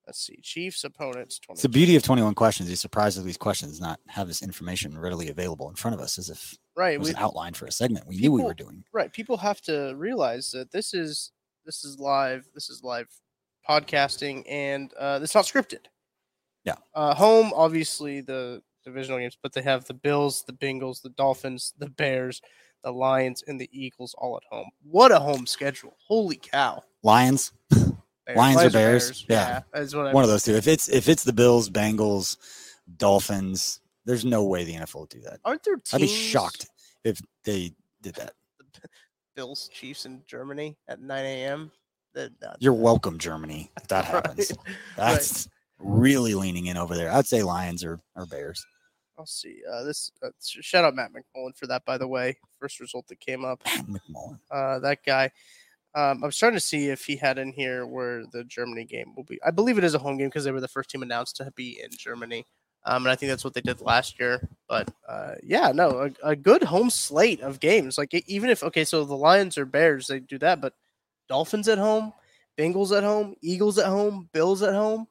Let's see. Chiefs opponents. 20. It's the beauty of 21 questions. You're surprised at these questions not have this information readily available in front of us as if right. it was an outline for a segment we knew we were doing. right. People have to realize that this is this is live. This is live podcasting, and uh, it's not scripted. Yeah. Uh, home, obviously the divisional games, but they have the Bills, the Bengals, the Dolphins, the Bears, the Lions, and the Eagles all at home. What a home schedule! Holy cow! Lions, Bears. Lions or Bears? Yeah. that's what I one of those two. If it's if it's the Bills, Bengals, Dolphins, there's no way the NFL would do that. Aren't there teams? I'd be shocked if they did that. Bills, Chiefs in Germany at 9 a.m. That You're welcome, Germany. If that happens, Right. that's really leaning in over there. I'd say Lions or, or Bears. I'll see. Uh, this uh, shout out Matt McMullen for that, by the way. First result that came up. McMullen. Uh, that guy. Um, I was trying to see if he had in here where the Germany game will be. I believe it is a home game because they were the first team announced to be in Germany. Um, and I think that's what they did last year. But uh, yeah, no, a, a good home slate of games. Like even if okay, so the Lions or Bears, they do that, but Dolphins at home, Bengals at home, Eagles at home, Bills at home.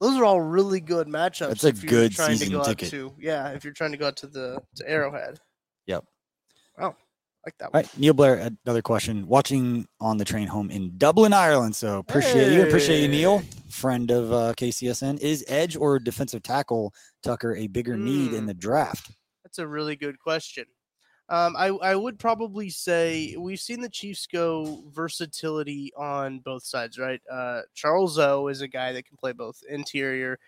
Those are all really good matchups. That's a if you're good trying to season go ticket. out to yeah. If you're trying to go out to the to Arrowhead, Yep. Like that All right, Neil Blair, another question. Watching on the train home in Dublin, Ireland. So appreciate you. Appreciate you, Neil, friend of uh, KCSN. Is edge or defensive tackle Tucker a bigger need in Hmm. the draft? That's a really good question. Um, I, I would probably say we've seen the Chiefs go versatility on both sides, right? Uh, Charles O is a guy that can play both interior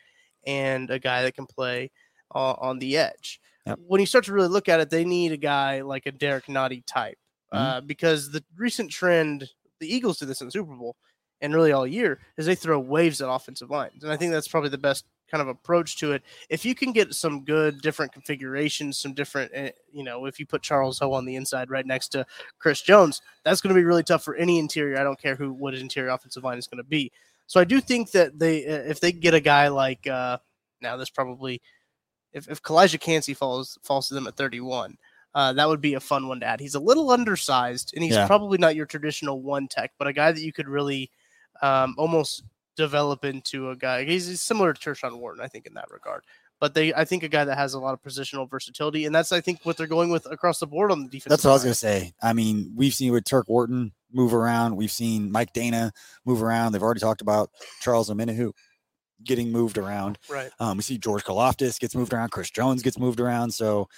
and a guy that can play uh, on the edge. Yep. When you start to really look at it, they need a guy like a Derrick Nnadi type Mhm. uh, because the recent trend, the Eagles did this in the Super Bowl and really all year, is they throw waves at offensive lines. And I think that's probably the best kind of approach to it if you can get some good different configurations, some different, eh, you know, if you put Charles Ho on the inside right next to Chris Jones, that's going to be really tough for any interior. I don't care who what interior offensive line is going to be. So I do think that they, eh, if they get a guy like, uh, now this probably, if if Calijah Kancey falls falls to them at 31, uh, that would be a fun one to add. He's a little undersized, and he's Yeah. probably not your traditional one tech, but a guy that you could really um, almost develop into a guy. He's, he's similar to Tershawn Wharton, I think, in that regard. But they, I think, a guy that has a lot of positional versatility, and that's, I think, what they're going with across the board on the defense. That's what I was going to say. I mean, we've seen with Turk Wharton move around. We've seen Mike Danna move around. They've already talked about Charles Omenihu getting moved around. Right. Um, we see George Karlaftis gets moved around. Chris Jones gets moved around. So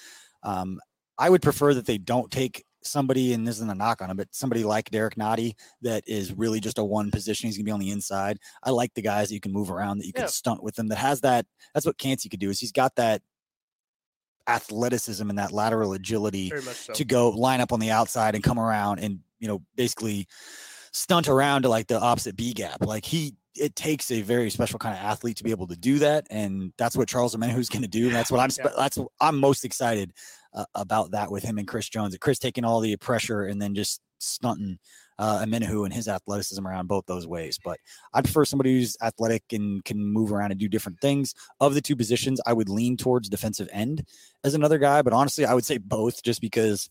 um, I would prefer that they don't take somebody, and this isn't a knock on him, but somebody like Derrick Nnadi that is really just a one position. He's going to be on the inside. I like the guys that you can move around, that you can Yeah. stunt with them, that has that. That's what Kancey could do is he's got that athleticism and that lateral agility so. to go line up on the outside and come around and you know basically stunt around to like the opposite B gap. Like he, it takes a very special kind of athlete to be able to do that, and that's what Charles Omenihu's going to do. And that's what I'm. Spe- That's what I'm most excited uh, about that with him and Chris Jones. Chris taking all the pressure and then just stunting uh, Omenihu and his athleticism around both those ways. But I prefer somebody who's athletic and can move around and do different things. Of the two positions, I would lean towards defensive end as another guy, but honestly, I would say both just because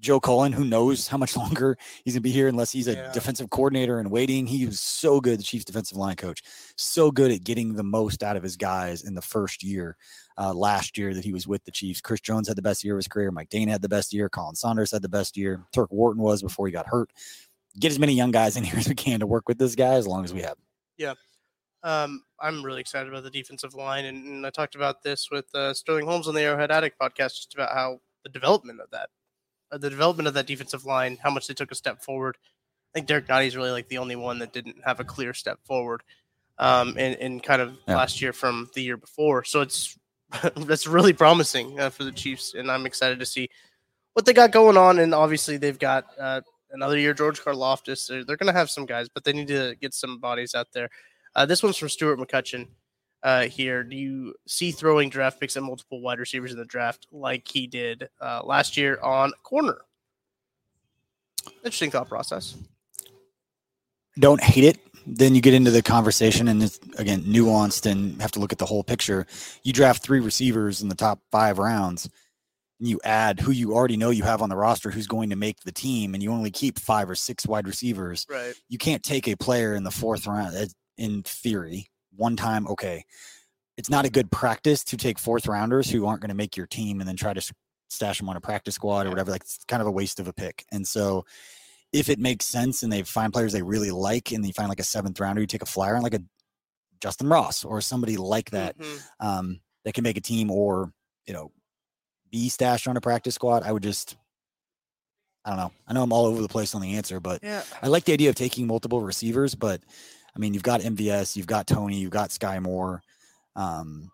Joe Cullen, who knows how much longer he's gonna be here unless he's a Yeah. defensive coordinator and waiting. He was so good, the Chiefs defensive line coach, so good at getting the most out of his guys in the first year. Uh, last year that he was with the Chiefs, Chris Jones had the best year of his career. Mike Danna had the best year. Khalen Saunders had the best year. Turk Wharton was before he got hurt. Get as many young guys in here as we can to work with this guy as long as we have. Yeah. Um, I'm really excited about the defensive line, and, and I talked about this with uh, Sterling Holmes on the Arrowhead Addict podcast, just about how the development of that, the development of that defensive line, how much they took a step forward. I think Derrick Nnadi is really like the only one that didn't have a clear step forward, um, in, in kind of Yeah. last year from the year before. So it's that's really promising uh, for the Chiefs, and I'm excited to see what they got going on. And obviously, they've got uh, another year George Karlaftis. They're, they're going to have some guys, but they need to get some bodies out there. Uh, this one's from Stuart McCutcheon uh, here. Do you see throwing draft picks at multiple wide receivers in the draft like he did uh, last year on corner? Interesting thought process. don't hate it, then you get into the conversation and it's again nuanced and have to look at the whole picture. You draft three receivers in the top five rounds, and you add who you already know you have on the roster who's going to make the team, and you only keep five or six wide receivers. Right. You can't take a player in the fourth round. In theory, one time, okay, it's not a good practice to take fourth rounders who aren't going to make your team and then try to stash them on a practice squad or whatever. Like it's kind of a waste of a pick. And so, if it makes sense and they find players they really like, and you find like a seventh rounder, you take a flyer on like a Justin Ross or somebody like that Mhm. um, that can make a team or you know be stashed on a practice squad. I would just. I don't know. I know I'm all over the place on the answer, but Yeah. I like the idea of taking multiple receivers, but I mean, you've got MVS, you've got Toney, you've got Skyy Moore, um,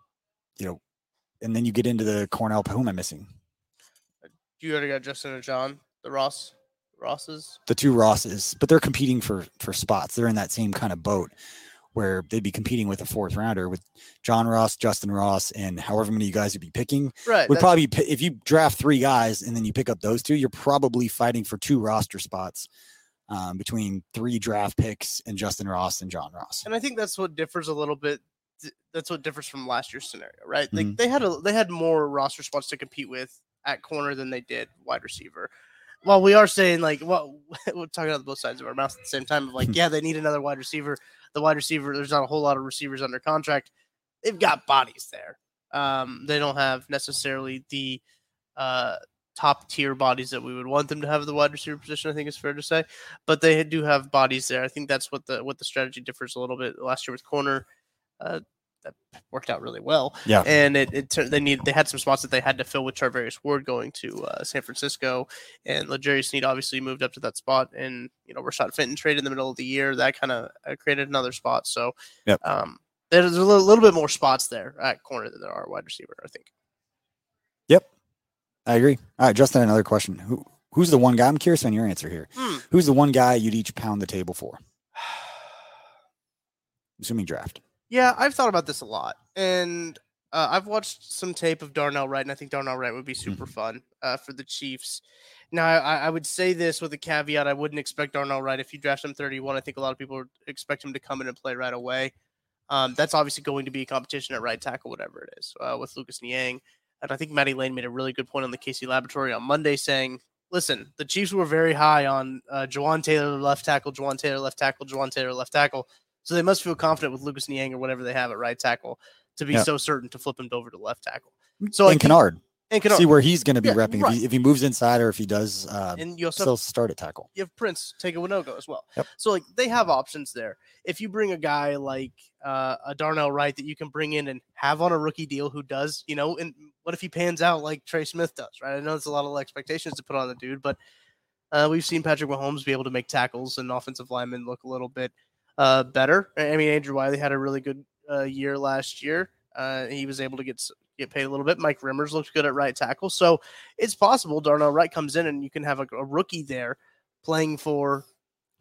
you know, and then you get into the Cornell. Who am I missing? You already got Justin and John, the Ross, Rosses. The two Rosses, but they're competing for for spots. They're in that same kind of boat where they'd be competing with a fourth rounder with John Ross, Justin Ross, and however many you guys would be picking. Right. Would probably if you draft three guys and then you pick up those two, you're probably fighting for two roster spots um, between three draft picks and Justin Ross and John Ross. and I think that's what differs a little bit. That's what differs from last year's scenario, right? Like Mhm. they had a they had more roster spots to compete with at corner than they did wide receiver. Well, we are saying like, well, we're talking out of both sides of our mouth at the same time. Of like, yeah, they need another wide receiver. The wide receiver, there's not a whole lot of receivers under contract. They've got bodies there. Um, they don't have necessarily the uh, top tier bodies that we would want them to have the wide receiver position. I think is fair to say, but they do have bodies there. I think that's what the what the strategy differs a little bit. Last year with corner, uh, that worked out really well. Yeah. and it, it tur- they need they had some spots that they had to fill with Charvarius Ward going to uh, San Francisco, and L'Jarius Sneed obviously moved up to that spot, and you know Rashad Fenton traded in the middle of the year. That kind of uh, created another spot. So, Yep. um, there's a little, little bit more spots there at corner than there are wide receiver. I think. I agree. All right, Justin, another question. Who who's the one guy? I'm curious on your answer here. Hmm. Who's the one guy you'd each pound the table for? Assuming draft. Yeah, I've thought about this a lot, and uh, I've watched some tape of Darnell Wright, and I think Darnell Wright would be super fun uh, for the Chiefs. Now, I, I would say this with a caveat: I wouldn't expect Darnell Wright if you draft him 31. I think a lot of people would expect him to come in and play right away. Um, that's obviously going to be a competition at right tackle, whatever it is, uh, with Lucas Niang. And I think Maddie Lane made a really good point on the Casey Laboratory on Monday, saying, "Listen, the Chiefs were very high on uh, Jawaan Taylor left tackle, Jawaan Taylor left tackle, Jawaan Taylor left tackle." So they must feel confident with Lucas Niang or whatever they have at right tackle to be Yeah. so certain to flip him over to left tackle. So I and think- Kinnard. And Kinnard. See where he's going to be Yeah, repping. If, he, if he moves inside or if he does uh, and you also still start at tackle. you have Prince Tega Wanogho as well. Yep. So like they have options there. If you bring a guy like uh, a Darnell Wright that you can bring in and have on a rookie deal who does, you know, and what if he pans out like Trey Smith does, right? I know it's a lot of expectations to put on the dude, but uh, we've seen Patrick Mahomes be able to make tackles and offensive linemen look a little bit uh, better. I mean, Andrew Wylie had a really good uh, year last year. Uh, he was able to get get paid a little bit. Mike Remmers looks good at right tackle, so it's possible Darnell Wright comes in and you can have a, a rookie there playing for.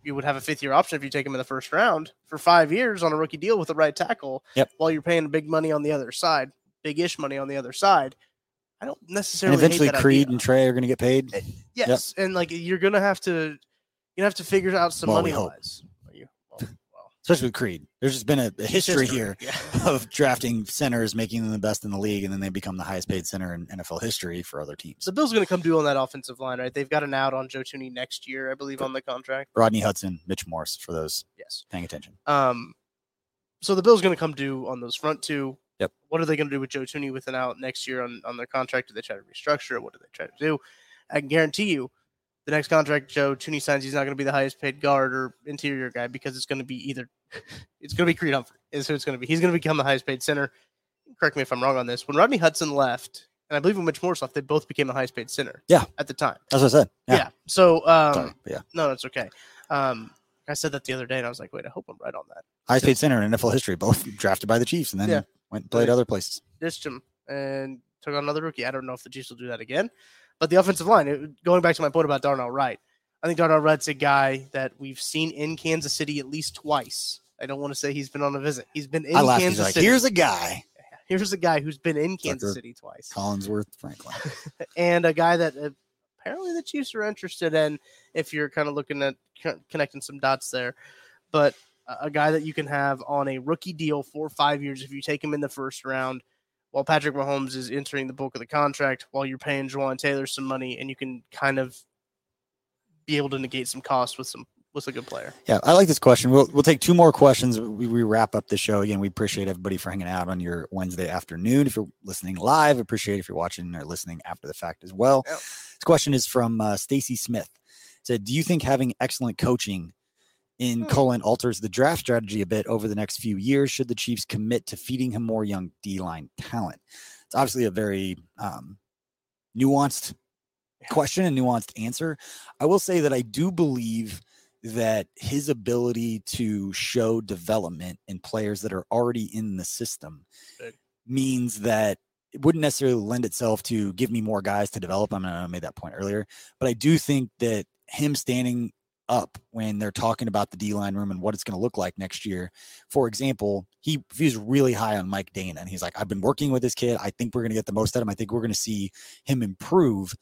You would have a fifth year option if you take him in the first round for five years on a rookie deal with a right tackle. Yep. While you're paying big money on the other side, big ish money on the other side. I don't And necessarily. hate eventually Creed idea. and Trey are going to get paid. Eh, yes, and like you're gonna have to, you have to figure out some Well, we money wise. You, well, well, Especially with Creed. There's just been a, a history here Yeah. of drafting centers, making them the best in the league, and then they become the highest paid center in NFL history for other teams. The Bills going to come due on that offensive line, right? They've got an out on Joe Thuney next year, I believe, on the contract. Rodney Hudson, Mitch Morse, for those Yes. paying attention. Um, so the Bills going to come due on those front two. Yep. What are they going to do with Joe Thuney with an out next year on, on their contract? Do they try to restructure it? What do they try to do? I can guarantee you, the next contract Joe Thuney signs, he's not going to be the highest paid guard or interior guy because it's going to be either it's going to be Creed Humphrey. Is who it's going to be. He's going to become the highest paid center. Correct me if I'm wrong on this. When Rodney Hudson left, and I believe when Mitch Morse left, they both became the highest paid center. Yeah. At the time. That's what I said. Yeah. Yeah. So um, Sorry, yeah. no, that's okay. Um, I said that the other day, and I was like, wait, I hope I'm right on that. Highest paid center in NFL history, both drafted by the Chiefs and then Yeah. went and played other places. Ditched him and took on another rookie. I don't know if the Chiefs will do that again. But the offensive line, it- going back to my point about Darnell Wright, I think Darnell Wright's a guy that we've seen in Kansas City at least twice. I don't want to say he's been on a visit. He's been in I laughed. Kansas like, City. here's a guy, Here's a guy who's been in Kansas Tucker. City twice. Collinsworth Franklin. and a guy that uh, apparently the Chiefs are interested in if you're kind of looking at connecting some dots there. but a- a guy that you can have on a rookie deal for five years if you take him in the first round, while Patrick Mahomes is entering the bulk of the contract, while you're paying Jawaan Taylor some money, and you can kind of be able to negate some costs with some with a good player. Yeah, I like this question. We'll we'll take two more questions. We, we wrap up the show again. We appreciate everybody for hanging out on your Wednesday afternoon. If you're listening live, appreciate if you're watching or listening after the fact as well. Yep. This question is from uh, Stacy Smith. It said, "Do you think having excellent coaching in Hmm. Cullen alters the draft strategy a bit over the next few years? Should the Chiefs commit to feeding him more young D line talent?" It's obviously a very um, nuanced question and nuanced answer. I will say that I do believe that his ability to show development in players that are already in the system means that it wouldn't necessarily lend itself to give me more guys to develop. I mean, I made that point earlier, but I do think that him standing up when they're talking about the D line room and what it's going to look like next year. For example, he if he was really high on Mike Danna and he's like, I've been working with this kid. I think we're going to get the most out of him. I think we're going to see him improve.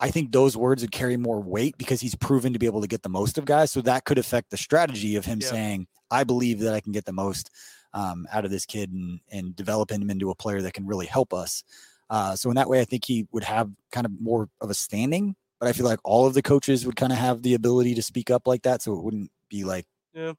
I think those words would carry more weight because he's proven to be able to get the most of guys. So that could affect the strategy of him Yeah. saying, I believe that I can get the most um, out of this kid and, and developing him into a player that can really help us. Uh, so in that way, I think he would have kind of more of a standing. But I feel like all of the coaches would kind of have the ability to speak up like that. So it wouldn't be like Yeah.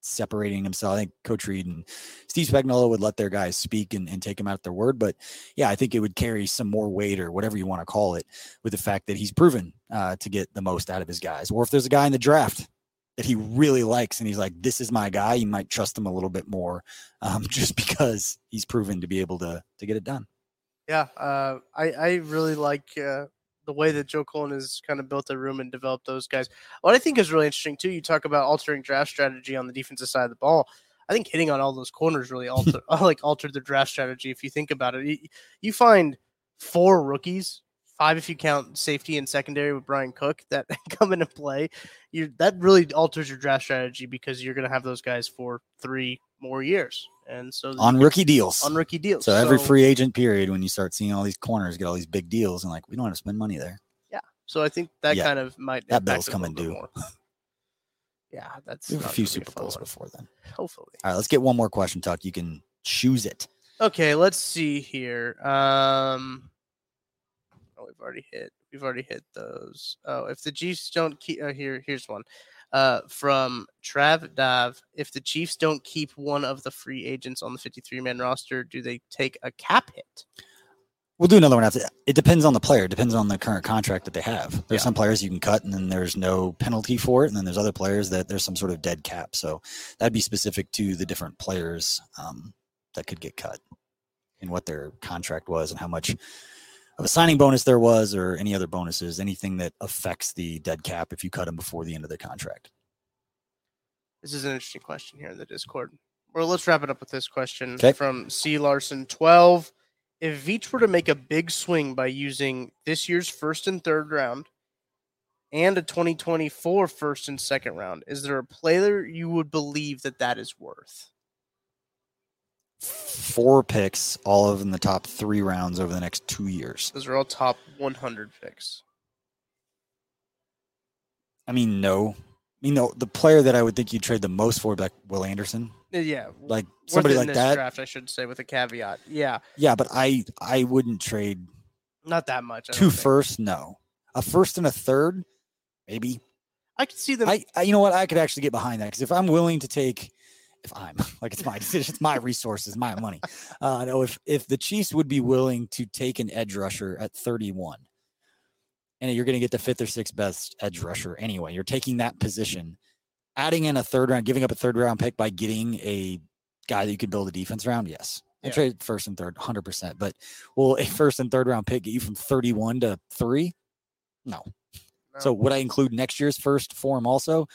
separating himself. I think Coach Reid and Steve Spagnuolo would let their guys speak and, and take them out their word. But yeah, I think it would carry some more weight or whatever you want to call it with the fact that he's proven uh, to get the most out of his guys. Or if there's a guy in the draft that he really likes and he's like, this is my guy, you might trust him a little bit more um, just because he's proven to be able to to get it done. Yeah, uh, I I really like uh, the way that Joe Cullen has kind of built a room and developed those guys. What I think is really interesting too. You talk about altering draft strategy on the defensive side of the ball. I think hitting on all those corners really alter like altered the draft strategy. If you think about it, you, you find four rookies, five if you count safety and secondary with Bryan Cook that come into play. You that really alters your draft strategy because you're going to have those guys for three more years, and so On rookie deals. on rookie deals. so every free agent period, when you start seeing all these corners get all these big deals, and like we don't have to spend money there. Yeah. So I think that Yeah, kind of might that bill's coming due. Yeah, that's We have a few Super Bowls before then. Hopefully. All right, let's get one more question, Tuck. You can choose it. Okay, let's see here. Um, oh, we've already hit. We've already hit those. Oh, if the Chiefs don't keep, uh, here, here's one. Uh, from Trav Dav. If the Chiefs don't keep one of the free agents on the 53 man roster, do they take a cap hit? We'll do another one after. It depends on the player. It depends on the current contract that they have. There's Yeah. some players you can cut, and then there's no penalty for it. And then there's other players that there's some sort of dead cap. So that'd be specific to the different players um, that could get cut and what their contract was and how much of a signing bonus there was, or any other bonuses, anything that affects the dead cap if you cut them before the end of the contract. This is an interesting question here in the Discord. Well, let's wrap it up with this question 'Kay. from C. Larson 12. If Veach were to make a big swing by using this year's first and third round and a 2024 first and second round, is there a player you would believe that that is worth? Four picks, all of in the top three rounds over the next two years. Those are all top 100 picks. I mean, no. I mean, no. The player that I would think you'd trade the most for, like Will Anderson, Uh, Yeah, like somebody like this that. draft, I should say, with a caveat. Yeah, Yeah, but I I wouldn't trade not that much. I two think. first. No, a first and a third, maybe. I could see them. I, I you know what? I could actually get behind that because if I'm willing to take, if I'm like it's my decision, it's my resources, my money. Uh, no, if if the Chiefs would be willing to take an edge rusher at 31, and you're going to get the fifth or sixth best edge rusher anyway, you're taking that position, adding in a third round, giving up a third round pick by getting a guy that you could build a defense around. Yes. I Yeah. trade first and third, hundred percent. But will a first and third round pick get you from thirty-one to three? No. So would I include next year's first form also?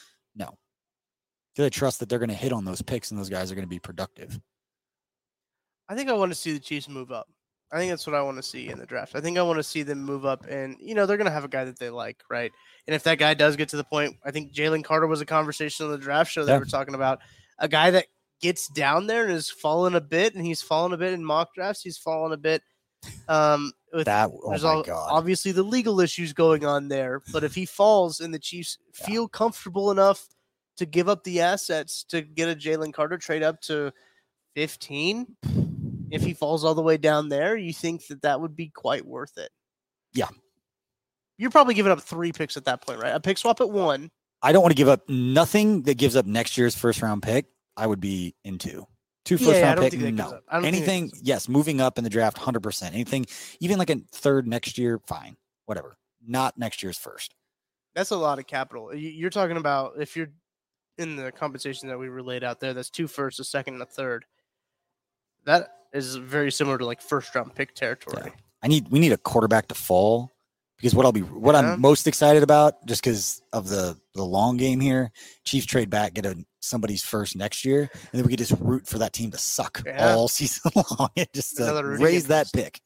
No. they trust that they're going to hit on those picks and those guys are going to be productive. I think I want to see the Chiefs move up. I think that's what I want to see in the draft. I think I want to see them move up, and you know they're going to have a guy that they like, right? And if that guy does get to the point, I think Jalen Carter was a conversation on the draft show. They Yeah. were talking about a guy that gets down there and is falling a bit, and he's fallen a bit in mock drafts. He's fallen a bit. Um, with That oh there's my all, god. obviously the legal issues going on there, but if he falls and the Chiefs Yeah. feel comfortable enough to give up the assets to get a Jalen Carter trade up to 15 if he falls all the way down there you think that that would be quite worth it Yeah. you're probably giving up three picks at that point right a pick swap at one I don't want to give up nothing that gives up next year's first round pick. I would be into two first Yeah, first yeah, I round pick. think that gives No, up. I don't think that anything. Yes, moving up in the draft, hundred percent. Anything, even like a third next year, fine, whatever. Not next year's first. that's a lot of capital you're talking about if you're in the compensation that we relayed out there that's two firsts a second and a third that is very similar to like first round pick territory I need we need a quarterback to fall because what I'll be what Yeah. I'm most excited about just because of the the long game here. Chiefs trade back, get a somebody's first next year, and then we could just root for that team to suck Yeah. all season long and just raise that pick.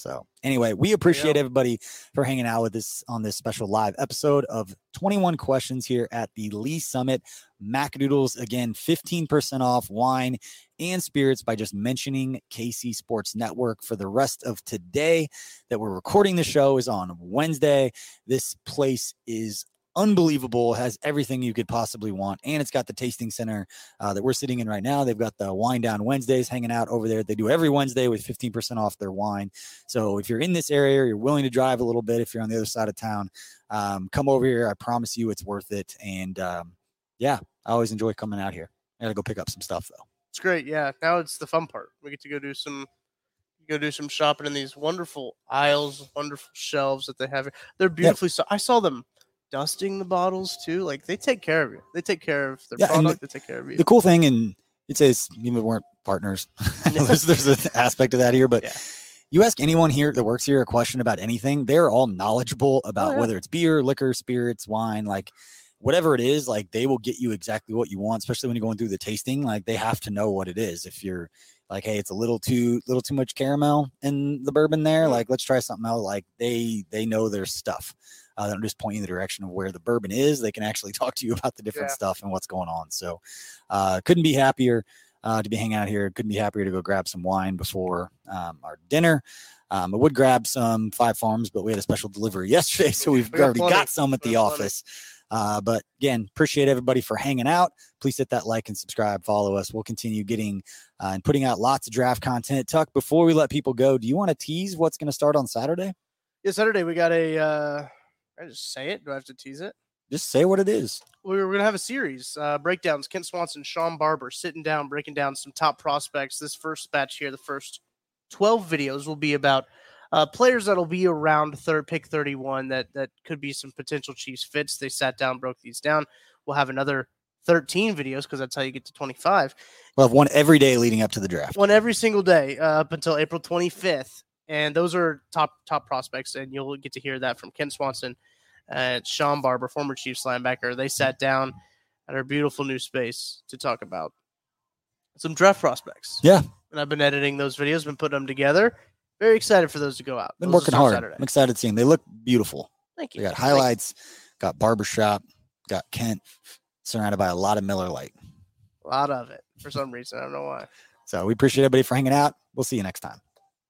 So anyway, we appreciate everybody for hanging out with us on this special live episode of 21 questions here at the Lee Summit. Macadoodles again, 15% off wine and spirits by just mentioning KC Sports Network for the rest of today that we're recording the show is on Wednesday. This place is unbelievable has everything you could possibly want and it's got the tasting center uh, that we're sitting in right now they've got the wine down wednesdays hanging out over there they do every wednesday with 15% off their wine so if you're in this area you're willing to drive a little bit if you're on the other side of town um, come over here i promise you it's worth it and um, yeah i always enjoy coming out here i gotta go pick up some stuff though It's great. Yeah. Now it's the fun part. We get to go do some go do some shopping in these wonderful aisles, wonderful shelves that they have. They're beautifully so I saw them dusting the bottles too. Like they take care of you. They take care of their Yeah, product, they take care of you. the cool thing, and it says even we weren't partners, there's, there's an aspect of that here, but Yeah. you ask anyone here that works here a question about anything, they're all knowledgeable about Oh, yeah. whether it's beer, liquor, spirits, wine, like whatever it is, like they will get you exactly what you want, especially when you're going through the tasting. Like they have to know what it is. If you're like, hey, it's a little too little too much caramel in the bourbon there, Mm. like let's try something else. Like they they know their stuff. Uh, they don't just point you in the direction of where the bourbon is. They can actually talk to you about the different Yeah. stuff and what's going on. So uh, couldn't be happier uh, to be hanging out here. Couldn't be happier to go grab some wine before um, our dinner. Um, I would grab some Five Farms, but we had a special delivery yesterday, so we've We already plenty. got some at We the got plenty. office. Uh, but again, appreciate everybody for hanging out. Please hit that like and subscribe, follow us. We'll continue getting uh, and putting out lots of draft content. Tuck, before we let people go, do you want to tease what's going to start on Saturday? yeah, Saturday we got a uh I just say it. Do I have to tease it? Just say what it is. We're going to have a series uh, breakdowns. Kent Swanson, Shawn Barber sitting down, breaking down some top prospects. This first batch here, the first 12 videos will be about uh, players that'll be around third pick 31 that that could be some potential Chiefs fits. They sat down, broke these down. We'll have another 13 videos because that's how you get to 25. We'll have one every day leading up to the draft. One every single day uh, up until April 25th. And those are top top prospects, and you'll get to hear that from Kent Swanson and Shawn Barber, former Chiefs linebacker. They sat down at our beautiful new space to talk about some draft prospects. Yeah. And I've been editing those videos, been putting them together. Very excited for those to go out. Been Those working hard. Saturday. I'm excited to see them. They look beautiful. Thank you. We got highlights, got barbershop, got Kent, surrounded by a lot of Miller Lite. A lot of it for some reason. I don't know why. So we appreciate everybody for hanging out. We'll see you next time.